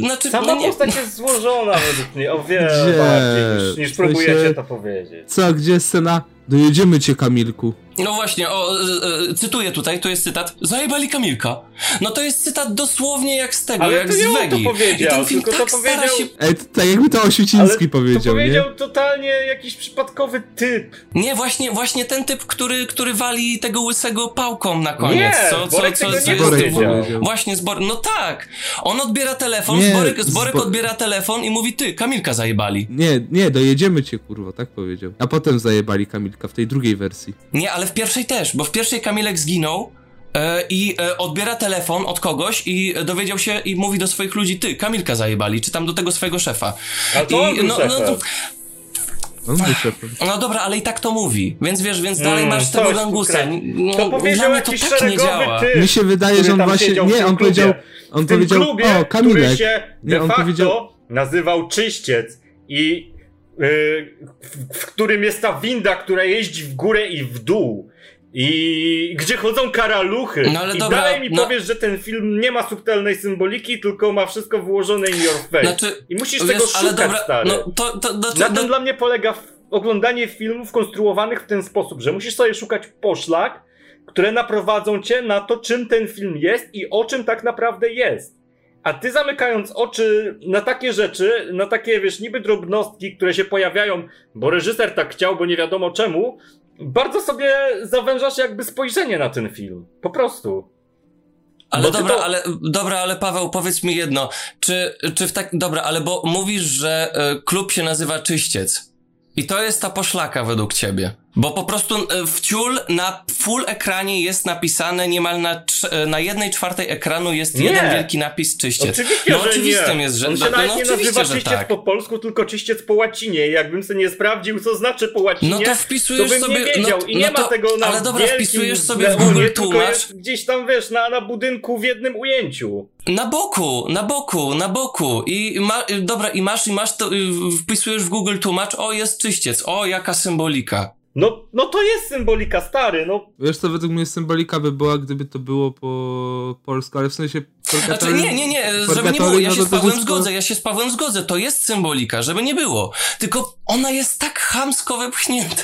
znaczy, Sama no nie, postać jest złożona według mnie o wiele Gdzie? bardziej niż, niż W sensie- próbujecie to powiedzieć. Co, gdzie jest scena? Dojedziemy cię, Kamilku. No właśnie, o, y, y, cytuję tutaj, to jest cytat. Zajebali Kamilka. No to jest cytat dosłownie jak z tego, Ale jak to z nie on to Wegi. I powiedział, ten film tylko tak to stara powiedział- się... Ej, to tak jakby to Osiuciński to powiedział, nie? powiedział totalnie jakiś przypadkowy typ. Nie, właśnie, właśnie ten typ, który, który wali tego łysego pałką na koniec. Nie, co, co, Borek co, tego co nie jest Borek powiedział. Właśnie, Zborek, no tak. On odbiera telefon, Nie, Zborek, Zborek Zbo- odbiera telefon i mówi, ty, Kamilka zajebali. Nie, nie, dojedziemy cię, kurwa, tak powiedział. A potem zajebali Kamilka w tej drugiej wersji. Nie, ale w pierwszej też, bo w pierwszej Kamilek zginął e, i e, odbiera telefon od kogoś i dowiedział się i mówi do swoich ludzi, ty, Kamilka zajebali, czy tam do tego swojego szefa. A to on był no, no, szefem. no dobra, ale i tak to mówi, więc wiesz, więc dalej Mm, masz tego gangusa. No, To dla powiedział mnie to tak nie szeregowy działa. typ. Mi się wydaje, który że on właśnie... Nie, on powiedział... On powiedział... klubie, O, który Kamilek. się de Nie, on facto powiedział- nazywał Czyściec i w, w którym jest ta winda, która jeździ w górę i w dół. I gdzie chodzą karaluchy. No ale I dobra, dalej mi no- powiesz, że ten film nie ma subtelnej symboliki, tylko ma wszystko wyłożone in your face. Znaczy, I musisz wiesz, tego ale szukać, dobra, stary. no to, to, to, Na to, tym dla mnie polega oglądanie filmów konstruowanych w ten sposób, że musisz sobie szukać poszlak, które naprowadzą cię na to, czym ten film jest i o czym tak naprawdę jest. A ty zamykając oczy na takie rzeczy, na takie, wiesz, niby drobnostki, które się pojawiają, bo reżyser tak chciał, bo nie wiadomo czemu, bardzo sobie zawężasz jakby spojrzenie na ten film. Po prostu. Ale dobra, to- ale dobra, ale Paweł, powiedz mi jedno. Czy, czy w tak. Dobra, ale bo mówisz, że e, klub się nazywa Czyściec. I to jest ta poszlaka według ciebie. Bo po prostu e, w ciul na full ekranie jest napisane niemal na, e, na jednej czwartej ekranu jest Nie. jeden wielki napis Czyściec. Oczywiście, no oczywistym nie. jest, że On się no, nawet no, nie nazywa że czyściec tak. po polsku, tylko czyściec po łacinie. Jakbym sobie nie sprawdził, co znaczy po łacinie, No to wpisujesz to bym sobie- nie wiedział. no- I nie no ma to- tego na ale dobra, wpisujesz sobie w Google tłumacz. gdzieś tam, wiesz, na, na budynku w jednym ujęciu. Na boku, na boku, na boku. I ma, y, dobra, i masz, i masz to, y, wpisujesz w Google tłumacz, o jest czyściec, o jaka symbolika. No, no to jest symbolika, stary, no. Wiesz co, według mnie symbolika by była, gdyby to było po polsku, ale w sensie... Znaczy, nie, nie, nie, żeby nie było, ja no się z Pawłem wszystko- zgodzę, ja się z Pawłem zgodzę, to jest symbolika, żeby nie było. Tylko ona jest tak chamsko wepchnięta.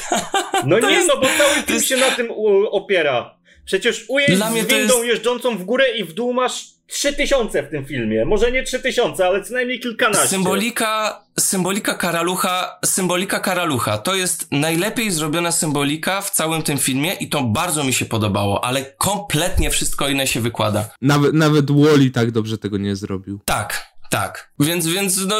No nie, jest- no bo cały film jest- się na tym opiera. Przecież mnie z windą jest- jeżdżącą w górę i w dół masz 3000 w tym filmie. Może nie 3000, ale co najmniej kilkanaście. Symbolika, symbolika karalucha, symbolika karalucha, to jest najlepiej zrobiona symbolika w całym tym filmie i to bardzo mi się podobało, ale kompletnie wszystko inne się wykłada. Nawet, nawet Wally tak dobrze tego nie zrobił. Tak, tak. Więc, więc, no,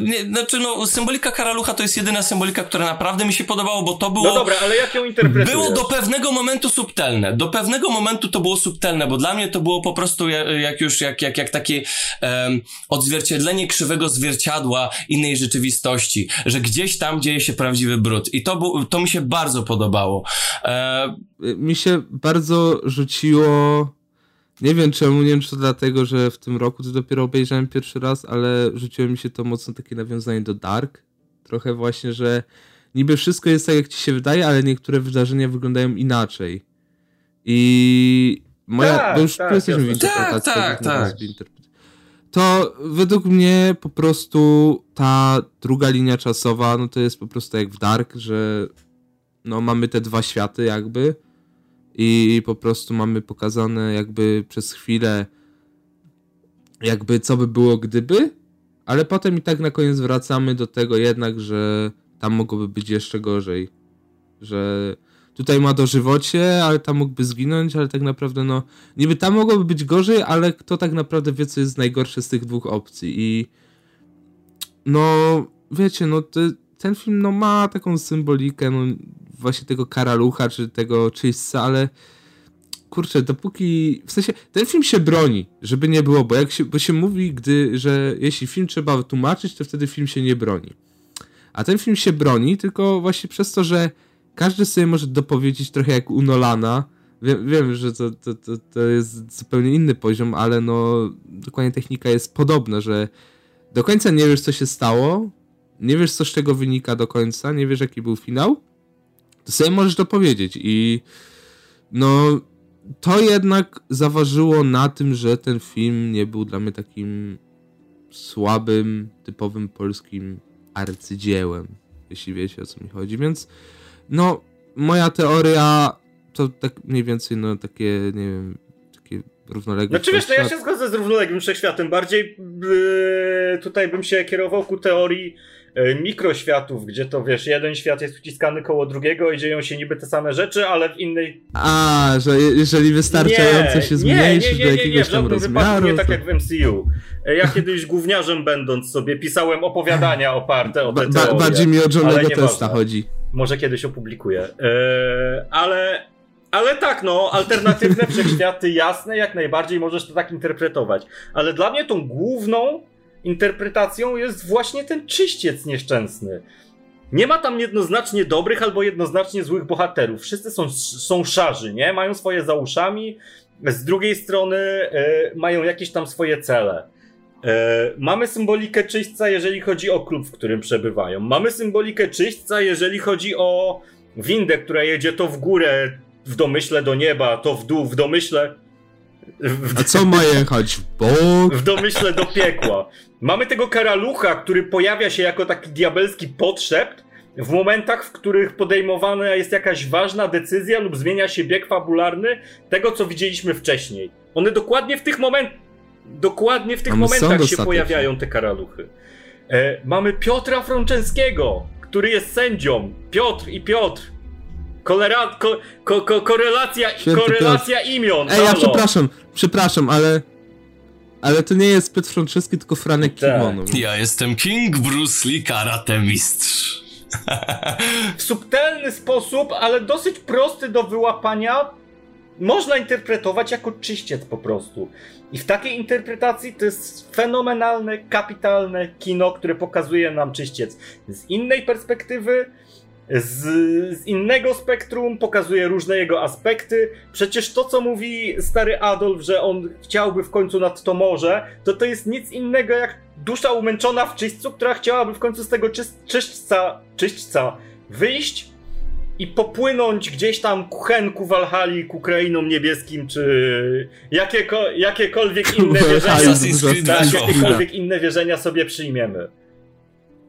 nie, znaczy, no, symbolika karalucha to jest jedyna symbolika, która naprawdę mi się podobało, bo to było... No dobra, ale jak ją interpretujesz? Było do pewnego momentu subtelne. Do pewnego momentu to było subtelne, bo dla mnie to było po prostu ja- jak już, jak, jak, jak takie em, odzwierciedlenie krzywego zwierciadła innej rzeczywistości, że gdzieś tam dzieje się prawdziwy brud. I to, był, to mi się bardzo podobało. E, mi się bardzo rzuciło. Nie wiem czemu, nie wiem czy to dlatego, że w tym roku to dopiero obejrzałem pierwszy raz, ale rzuciło mi się to mocno takie nawiązanie do Dark. Trochę właśnie, że niby wszystko jest tak jak ci się wydaje, ale niektóre wydarzenia wyglądają inaczej. I moja. Tak, bo już tak, tu jesteśmy w jasne. interpretacji. Tak, tak, tak. To według mnie po prostu ta druga linia czasowa, no to jest po prostu jak w Dark, że no mamy te dwa światy jakby i po prostu mamy pokazane jakby przez chwilę jakby co by było gdyby, ale potem i tak na koniec wracamy do tego jednak, że tam mogłoby być jeszcze gorzej. że tutaj ma dożywocie, ale tam mógłby zginąć, ale tak naprawdę no, niby tam mogłoby być gorzej, ale kto tak naprawdę wie, co jest najgorsze z tych dwóch opcji i no, wiecie, no te, ten film no ma taką symbolikę, no właśnie tego karalucha, czy tego czyśćca, ale kurczę, dopóki, w sensie, ten film się broni, żeby nie było, bo jak się, bo się mówi, gdy, że jeśli film trzeba tłumaczyć, to wtedy film się nie broni. A ten film się broni, tylko właśnie przez to, że każdy sobie może dopowiedzieć trochę jak u Nolana. Wiem, wiem że to, to, to, to jest zupełnie inny poziom, ale no dokładnie technika jest podobna, że do końca nie wiesz, co się stało, nie wiesz, co z czego wynika do końca, nie wiesz, jaki był finał, sobie możesz dopowiedzieć i no to jednak zaważyło na tym, że ten film nie był dla mnie takim słabym, typowym polskim arcydziełem, jeśli wiecie o co mi chodzi, więc no moja teoria to tak mniej więcej no takie, nie wiem, takie równoległe Znaczy wiesz, no ja się zgodzę z równoległym wszechświatem. Bardziej yy, tutaj bym się kierował ku teorii mikroświatów, gdzie to wiesz, jeden świat jest uciskany koło drugiego i dzieją się niby te same rzeczy, ale w innej. A, że je- jeżeli wystarczająco się zmniejszysz do jakiegoś tam żadnym wypadku rozmiaru, nie tak to... jak w MCU. E, Ja kiedyś gówniarzem będąc sobie pisałem opowiadania oparte o te Ba- teorie. bardziej mi o Johnego. Testa chodzi. Może kiedyś opublikuję. E, ale, ale tak, no, alternatywne wszechświaty jasne, jak najbardziej możesz to tak interpretować. Ale dla mnie tą główną interpretacją jest właśnie ten czyściec nieszczęsny. Nie ma tam jednoznacznie dobrych albo jednoznacznie złych bohaterów. Wszyscy są, są szarzy, nie? Mają swoje za uszami. Z drugiej strony e, mają jakieś tam swoje cele. E, mamy symbolikę czyśćca, jeżeli chodzi o klub, w którym przebywają. Mamy symbolikę czyśćca, jeżeli chodzi o windę, która jedzie to w górę, w domyśle do nieba, to w dół, w domyśle. A co ma jechać w bok? w domyśle do piekła. Mamy tego karalucha, który pojawia się jako taki diabelski podszept w momentach, w których podejmowana jest jakaś ważna decyzja lub zmienia się bieg fabularny tego, co widzieliśmy wcześniej. One dokładnie w tych momentach, dokładnie w tych momentach się pojawiają te karaluchy. E, mamy Piotra Frączewskiego, który jest sędzią. Piotr i Piotr. Kolera, ko, ko, ko, korelacja, Święty korelacja imion. Ej, ja przepraszam, przepraszam, ale... Ale to nie jest Piotr Franceski, tylko Franek Tak. Kimono. Ja jestem King Bruce Lee, karate mistrz. w subtelny sposób, ale dosyć prosty do wyłapania, można interpretować jako czyściec po prostu. I w takiej interpretacji to jest fenomenalne, kapitalne kino, które pokazuje nam czyściec. Z innej perspektywy, z, z innego spektrum, pokazuje różne jego aspekty. Przecież to, co mówi stary Adolf, że on chciałby w końcu nad to morze, to to jest nic innego jak dusza umęczona w czyśćcu, która chciałaby w końcu z tego czyś, czyśćca, czyśćca wyjść i popłynąć gdzieś tam ku Henku, Walhali, ku krainom niebieskim, czy jakieko, jakiekolwiek inne wierzenia, jakiekolwiek inne wierzenia sobie przyjmiemy.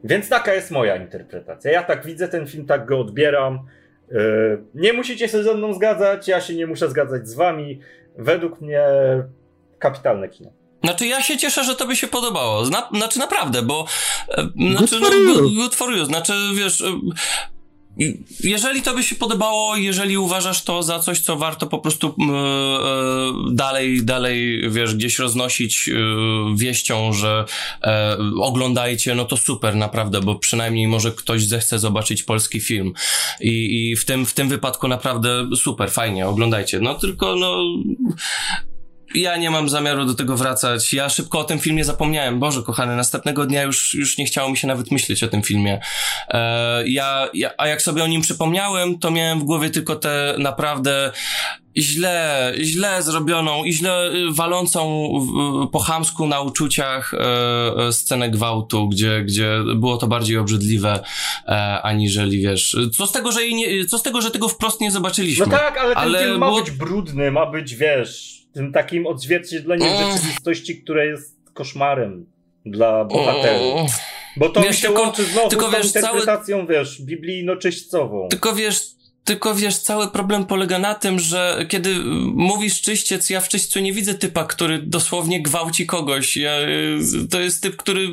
Więc taka jest moja interpretacja. Ja tak widzę ten film, tak go odbieram. Yy, Nie musicie się ze mną zgadzać, ja się nie muszę zgadzać z wami. Według mnie kapitalne kino. Znaczy ja się cieszę, że tobie się podobało. Zna, znaczy naprawdę, bo... E, Good znaczy, for no, you. good, good for you. Znaczy, wiesz... Jeżeli tobie się podobało, jeżeli uważasz to za coś, co warto po prostu e, dalej, dalej, wiesz, gdzieś roznosić e, wieścią, że e, oglądajcie, no to super, naprawdę, bo przynajmniej może ktoś zechce zobaczyć polski film. I, i w, tym, w tym wypadku naprawdę super, fajnie, oglądajcie. No tylko, no... Ja nie mam zamiaru do tego wracać. Ja szybko o tym filmie zapomniałem. Boże, kochany, następnego dnia już, już nie chciało mi się nawet myśleć o tym filmie. E, ja, ja, a jak sobie o nim przypomniałem, to miałem w głowie tylko tę naprawdę źle, źle zrobioną i źle y, walącą w- po chamsku na uczuciach e, e, scenę gwałtu, gdzie, gdzie było to bardziej obrzydliwe, e, aniżeli wiesz. Co z tego, że jej nie, co z tego, że tego wprost nie zobaczyliśmy? No tak, ale ten Ale film ma być brudny, ma być, wiesz, tym takim odzwierciedleniem Mm. rzeczywistości, które jest koszmarem dla bohaterów. O, Bo to Wiesz, mi się tylko- łączy znowu tylko z wiesz, cały- interpretacją, wiesz, biblijno-czyśćcową. Tylko wiesz, tylko wiesz, cały problem polega na tym, że kiedy mówisz czyściec, ja w czyśćcu nie widzę typa, który dosłownie gwałci kogoś. Ja, y, to jest typ, który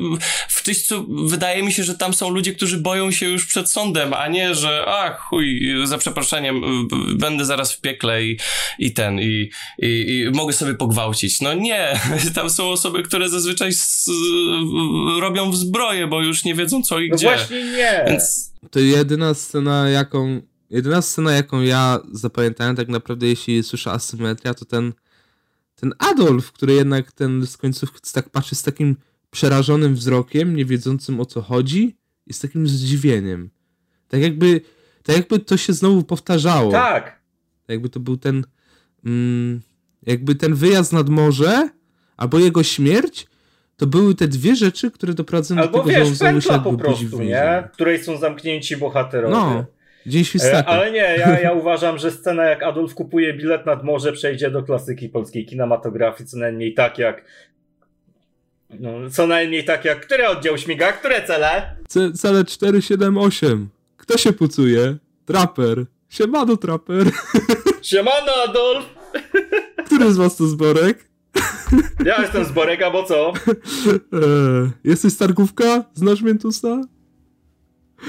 w czyśćcu, wydaje mi się, że tam są ludzie, którzy boją się już przed sądem, a nie, że a chuj, za przeproszeniem, będę zaraz w piekle i, i ten, i, i, i mogę sobie pogwałcić. No nie, tam są osoby, które zazwyczaj s, robią w zbroję, bo już nie wiedzą co i No gdzie. właśnie nie. Więc To jedyna scena, jaką. Jedyna scena, jaką ja zapamiętałem, tak naprawdę, jeśli słyszę asymetria, to ten. Ten Adolf, który jednak ten z końcówki tak patrzy z takim przerażonym wzrokiem, nie wiedzącym o co chodzi, i z takim zdziwieniem. Tak jakby. Tak jakby to się znowu powtarzało. Tak. Tak jakby to był ten. Mm, jakby ten wyjazd nad morze, albo jego śmierć, to były te dwie rzeczy, które doprowadzą do tego, że on wiesz, znowu się pętla jakby po prostu, nie? W której są zamknięci bohaterowie. No, dzień E, świstaka. Ale nie, ja, ja uważam, że scena jak Adolf kupuje bilet nad morze przejdzie do klasyki polskiej kinematografii, co najmniej tak jak no, co najmniej tak jak który oddział śmiga, które cele? C- cele 478. Kto się pucuje? Traper. Siemano, traper. Siemano Adolf! Który z was to zborek? Ja jestem z Borek, bo co? Eee, jesteś Stargówka? Znasz Miętusa?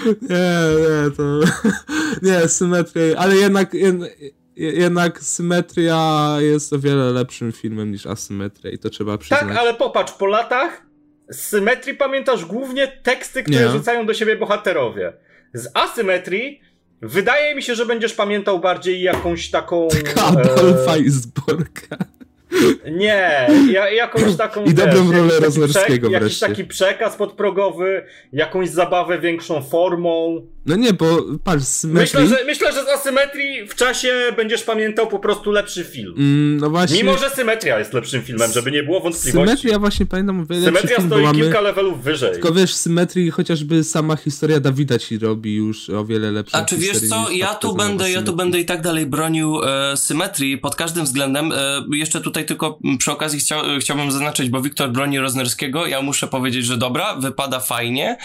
Nie, nie, to... Nie, symetria, ale jednak, jed- jednak symetria jest o wiele lepszym filmem niż asymetria i to trzeba przyznać. Tak, ale popatrz, po latach z symetrii pamiętasz głównie teksty, które Nie. rzucają do siebie bohaterowie. Z asymetrii wydaje mi się, że będziesz pamiętał bardziej jakąś taką... I zborka. Nie, ja, jakąś taką. I dobrą rolę Roznerskiego przek- Jakiś taki przekaz podprogowy, jakąś zabawę większą formą. No nie, bo patrz, symetrii... Myślę że, myślę, że z asymetrii w czasie będziesz pamiętał po prostu lepszy film. Mm, no właśnie... Mimo, że symetria jest lepszym filmem, żeby nie było wątpliwości. Symetria właśnie pamiętam o wiele Symetria film, stoi mamy... kilka levelów wyżej. Tylko wiesz, symetrii chociażby sama historia Dawida ci robi już o wiele lepszą A czy wiesz co, ja tu będę, ja tu będę i tak dalej bronił e, symetrii pod każdym względem. E, jeszcze tutaj tylko m, przy okazji chcia, e, chciałbym zaznaczyć, bo Wiktor broni Roznerskiego, ja muszę powiedzieć, że dobra, wypada fajnie.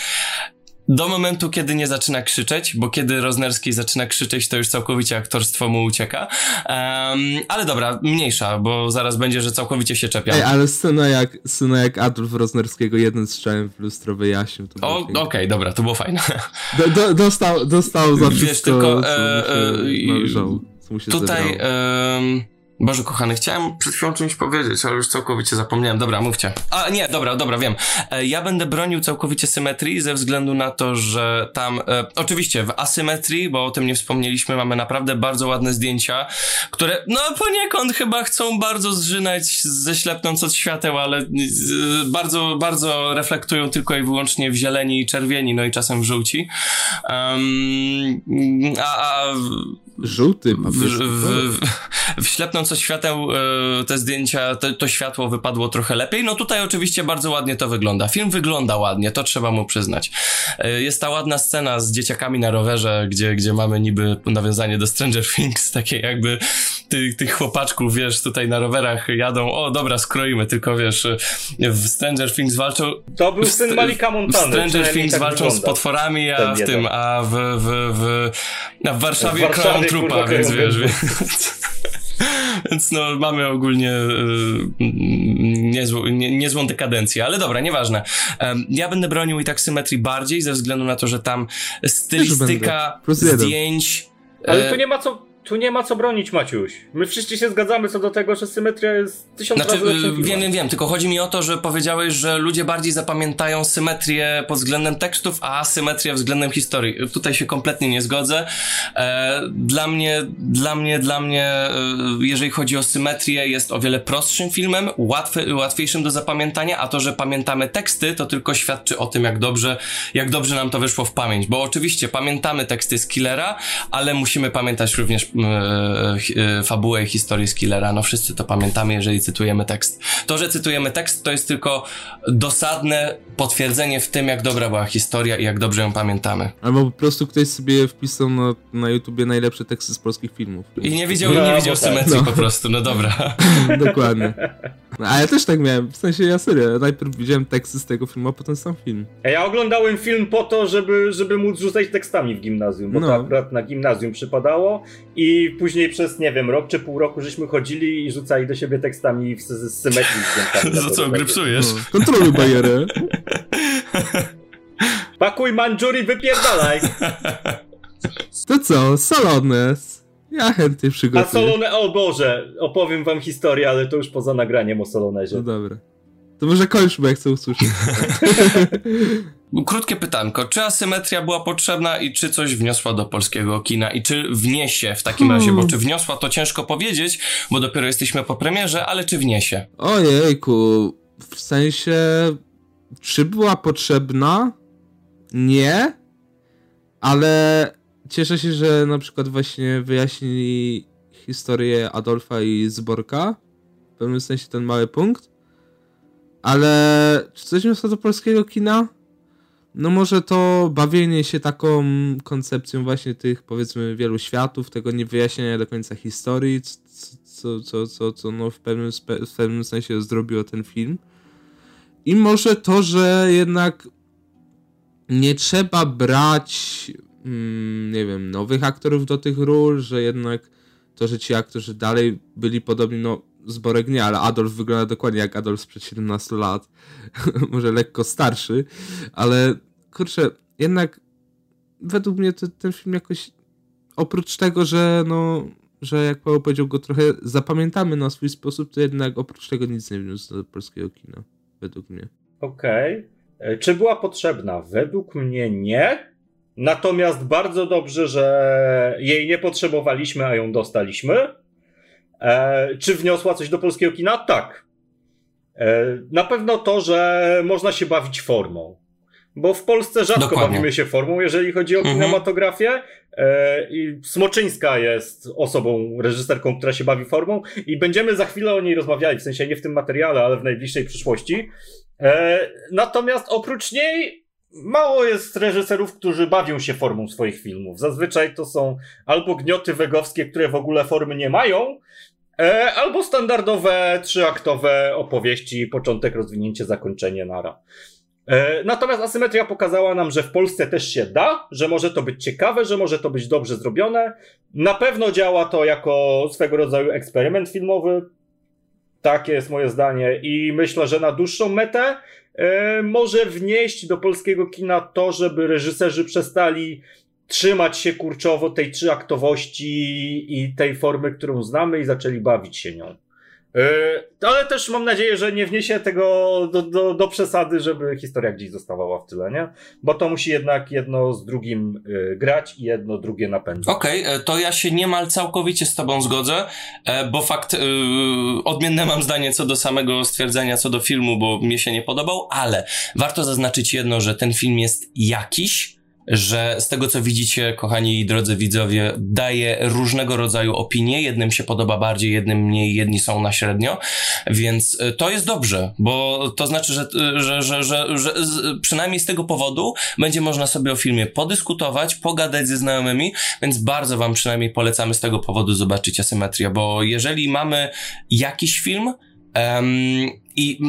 Do momentu, kiedy nie zaczyna krzyczeć, bo kiedy Roznerski zaczyna krzyczeć, to już całkowicie aktorstwo mu ucieka. Em, ale dobra, mniejsza, bo zaraz będzie, że całkowicie się czepia. Ej, ale scena jak, scena jak Adolf Roznerskiego jeden strzałem w lustro wyjaśnił, okej, dobra, to było fajne. do, do, dostał, dostał za Wiesz, wszystko, tylko, co e, mu e, się należało, Tutaj, zebrało. Boże kochany, chciałem przed chwilą czymś powiedzieć, ale już całkowicie zapomniałem. Dobra, mówcie. A nie, dobra, dobra, wiem. E, ja będę bronił całkowicie symetrii ze względu na to, że tam, e, oczywiście w asymetrii, bo o tym nie wspomnieliśmy, mamy naprawdę bardzo ładne zdjęcia, które, no poniekąd chyba chcą bardzo zżynać ze ślepnąc od świateł, ale e, bardzo, bardzo reflektują tylko i wyłącznie w zieleni i czerwieni, no i czasem w żółci. Em, a, a Żółty w, papież. w, w, w ślepnąc od świateł e, te zdjęcia, to, to światło wypadło trochę lepiej. No tutaj oczywiście bardzo ładnie to wygląda. Film wygląda ładnie, to trzeba mu przyznać. E, Jest ta ładna scena z dzieciakami na rowerze, gdzie, gdzie mamy niby nawiązanie do Stranger Things, takie jakby tych, tych chłopaczków, wiesz, tutaj na rowerach jadą, o dobra, skroimy, tylko wiesz, w Stranger Things walczą, To był w syn Malika w Montany. Stranger Things tak walczą z wygląda. potworami, a w tym, a w, w, w, a w Warszawie, W Warszawie, trupa, kurwa, więc wiesz, więc, więc no mamy ogólnie y, niezłą, nie, niezłą dekadencję, ale dobra, nieważne. Em, ja będę bronił i tak symetrii bardziej ze względu na to, że tam stylistyka zdjęć Ale e, tu nie ma co. Tu nie ma co bronić, Maciuś. My wszyscy się zgadzamy co do tego, że symetria jest tysiąc Znaczy, razy lepszym y, wiem, wiem, wiem, tylko chodzi mi o to, że powiedziałeś, że ludzie bardziej zapamiętają symetrię pod względem tekstów, a asymetrię względem historii. Tutaj się kompletnie nie zgodzę. E, dla mnie, dla mnie, dla mnie, e, jeżeli chodzi o symetrię, jest o wiele prostszym filmem, łatwy, łatwiejszym do zapamiętania, a to, że pamiętamy teksty, to tylko świadczy o tym, jak dobrze, jak dobrze nam to wyszło w pamięć. Bo oczywiście pamiętamy teksty z Killera, ale musimy pamiętać również fabułę i historię z Killera. No wszyscy to pamiętamy, jeżeli cytujemy tekst. To, że cytujemy tekst, to jest tylko dosadne potwierdzenie w tym, jak dobra była historia i jak dobrze ją pamiętamy. Albo po prostu ktoś sobie wpisał na, na YouTubie najlepsze teksty z polskich filmów. I nie widział, No, nie widział tak. symetrii No. po prostu, no dobra. Dokładnie. No, a ja też tak miałem, w sensie ja serio, najpierw widziałem teksty z tego filmu, a potem sam film. Ja oglądałem film po to, żeby, żeby móc rzucać tekstami w gimnazjum, bo No. to akurat na gimnazjum przypadało i później przez, nie wiem, rok czy pół roku żeśmy chodzili i rzucali do siebie tekstami w, z, z symetrii. To co, grypsujesz? No, kontroluj barierę. Pakuj Manjuri, wypierdalaj! To co, Salones? Ja chętnie A przygotuję. Solone, o Boże, opowiem wam historię, ale to już poza nagraniem o Solonezie. No dobra. To może kończ, bo ja chcę usłyszeć. Krótkie pytanko. Czy asymetria była potrzebna i czy coś wniosła do polskiego kina i czy wniesie w takim razie? Bo czy wniosła to ciężko powiedzieć, bo dopiero jesteśmy po premierze, ale czy wniesie? Ojejku, w sensie, czy była potrzebna? Nie, ale cieszę się, że na przykład właśnie wyjaśnili historię Adolfa i Zborka. W pewnym sensie ten mały punkt. Ale czy coś wniosło do polskiego kina? No może to bawienie się taką koncepcją właśnie tych powiedzmy wielu światów, tego niewyjaśnienia do końca historii, co, co, co, co no w, pewnym, w pewnym sensie zrobiło ten film. I może to, że jednak nie trzeba brać, mm, nie wiem, nowych aktorów do tych ról, że jednak to, że ci aktorzy dalej byli podobni, no Zborek nie, ale Adolf wygląda dokładnie jak Adolf sprzed 17 lat. może lekko starszy, ale kurczę, jednak według mnie to, ten film jakoś oprócz tego, że no, że jak Paweł powiedział, go trochę zapamiętamy na swój sposób, to jednak oprócz tego nic nie wniósł do polskiego kina, według mnie. Okej. E, Czy była potrzebna? Według mnie nie. Natomiast bardzo dobrze, że jej nie potrzebowaliśmy, a ją dostaliśmy. E, czy wniosła coś do polskiego kina? Tak. E, na pewno to, że można się bawić formą. Bo w Polsce rzadko Dokładnie. bawimy się formą, jeżeli chodzi o Mhm. kinematografię. E, I Smoczyńska jest osobą, reżyserką, która się bawi formą i będziemy za chwilę o niej rozmawiali, w sensie nie w tym materiale, ale w najbliższej przyszłości. E, natomiast oprócz niej mało jest reżyserów, którzy bawią się formą swoich filmów. Zazwyczaj to są albo gnioty wegowskie, które w ogóle formy nie mają, e, albo standardowe trzyaktowe opowieści, początek, rozwinięcie, zakończenie, nara. E, Natomiast asymetria pokazała nam, że w Polsce też się da, że może to być ciekawe, że może to być dobrze zrobione. Na pewno działa to jako swego rodzaju eksperyment filmowy. Takie jest moje zdanie i myślę, że na dłuższą metę może wnieść do polskiego kina to, żeby reżyserzy przestali trzymać się kurczowo tej trzyaktowości i tej formy, którą znamy i zaczęli bawić się nią. E, ale też mam nadzieję, że nie wniesie tego do, do, do przesady, żeby historia gdzieś zostawała w tyle, nie? Bo to musi jednak jedno z drugim e, grać i jedno drugie napędzać. Okej, e, to ja się niemal całkowicie z tobą zgodzę, bo fakt, y, odmienne mam zdanie co do samego stwierdzenia, co do filmu, bo mnie się nie podobał, ale warto zaznaczyć jedno, że ten film jest jakiś, że z tego co widzicie, kochani i drodzy widzowie, daje różnego rodzaju opinie. Jednym się podoba bardziej, jednym mniej, jedni są na średnio, więc y, to jest dobrze, bo to znaczy, że, y, że, że, że, że przynajmniej z tego powodu będzie można sobie o filmie podyskutować, pogadać ze znajomymi, więc bardzo wam przynajmniej polecamy z tego powodu zobaczyć asymetrię, bo jeżeli mamy jakiś film, I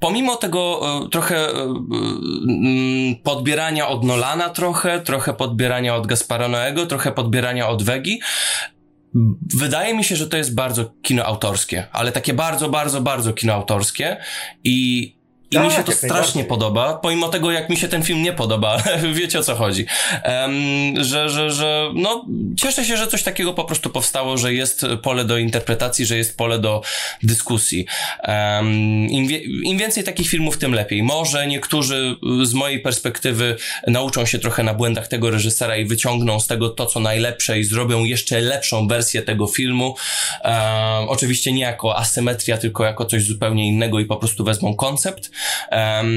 pomimo, tego e, trochę e, podbierania od Nolana trochę, trochę podbierania od Gaspara Noego, trochę podbierania od Wegi, wydaje mi się, że to jest bardzo kino autorskie, ale takie bardzo, bardzo, bardzo kino autorskie i i Tak, mi się to jak strasznie podoba, pomimo tego, jak mi się ten film nie podoba. Wiecie o co chodzi. Em, że, że, że, no, cieszę się, że coś takiego po prostu powstało, że jest pole do interpretacji, że jest pole do dyskusji. Em, im, wie, Im więcej takich filmów, tym lepiej. Może niektórzy z mojej perspektywy nauczą się trochę na błędach tego reżysera i wyciągną z tego to, co najlepsze i zrobią jeszcze lepszą wersję tego filmu. Em, oczywiście nie jako asymetria, tylko jako coś zupełnie innego i po prostu wezmą koncept. Em,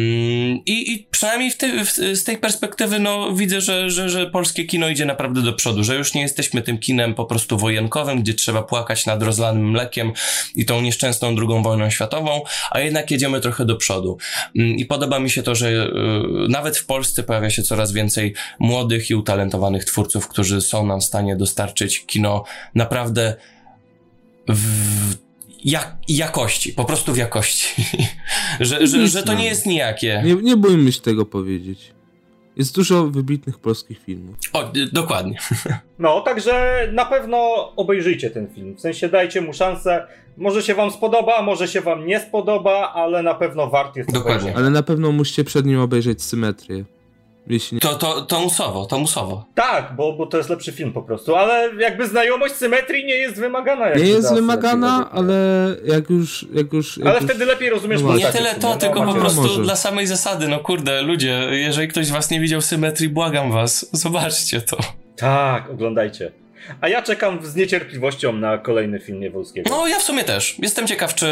i, I przynajmniej w w, z tej perspektywy no, widzę, że, że, że polskie kino idzie naprawdę do przodu, że już nie jesteśmy tym kinem po prostu wojenkowym, gdzie trzeba płakać nad rozlanym mlekiem i tą nieszczęsną drugą wojną światową, a jednak jedziemy trochę do przodu. I podoba mi się to, że y, nawet w Polsce pojawia się coraz więcej młodych i utalentowanych twórców, którzy są nam w stanie dostarczyć kino naprawdę w jak, jakości, po prostu w jakości. że, że, że to nie jest nijakie. Nie, nie bójmy się tego powiedzieć. Jest dużo wybitnych polskich filmów. O, y, dokładnie. No, także na pewno obejrzyjcie ten film. W sensie dajcie mu szansę. Może się wam spodoba, może się wam nie spodoba, ale na pewno wart jest Dokładnie. obejrzenia. Ale na pewno musicie przed nim obejrzeć symetrię. Jeśli nie... To, to, to musowo, to musowo. Tak, bo, bo to jest lepszy film po prostu, ale jakby znajomość symetrii nie jest wymagana. Nie jest wymagana, ale jak już... Jak już jak Ale już... wtedy lepiej rozumiesz No Nie postacie tyle to, sumie. tylko No, po macie prostu może. dla samej zasady. No kurde, ludzie, jeżeli ktoś z was nie widział symetrii, błagam was, zobaczcie to. Tak, oglądajcie. A ja czekam z niecierpliwością na kolejny film Niewolskiego. No, ja w sumie też. Jestem ciekaw, czy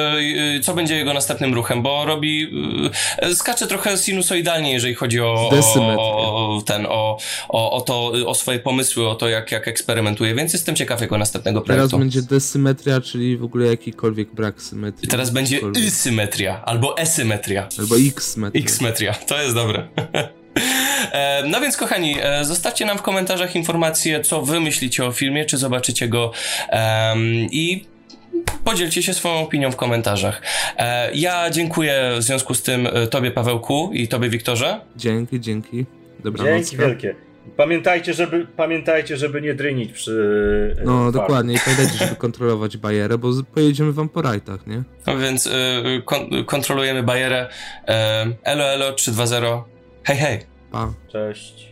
y, co będzie jego następnym ruchem, bo robi. y, skacze trochę sinusoidalnie, jeżeli chodzi o, o, o ten, o, o, o to, o swoje pomysły, o to, jak, jak eksperymentuje, więc jestem ciekaw jego następnego Teraz projektu. będzie desymetria, czyli w ogóle jakikolwiek brak symetrii. I teraz będzie Jakikolwiek. y-symetria albo esymetria. Albo x-metria. X-metria, to jest dobre. E, No więc kochani, e, zostawcie nam w komentarzach informacje, co wy myślicie o filmie, czy zobaczycie go em, i podzielcie się swoją opinią w komentarzach. E, Ja dziękuję w związku z tym tobie Pawełku i tobie Wiktorze. Dzięki, dzięki. Dobranoc. Dzięki wielkie. Pamiętajcie, żeby, pamiętajcie, żeby nie drynić przy... No, farmie. dokładnie. I pamiętajcie, żeby kontrolować bajerę, bo pojedziemy wam po rajtach, nie? No więc e, kon- kontrolujemy bajerę. Elo elo 320. Hej hej. Pa. Cześć.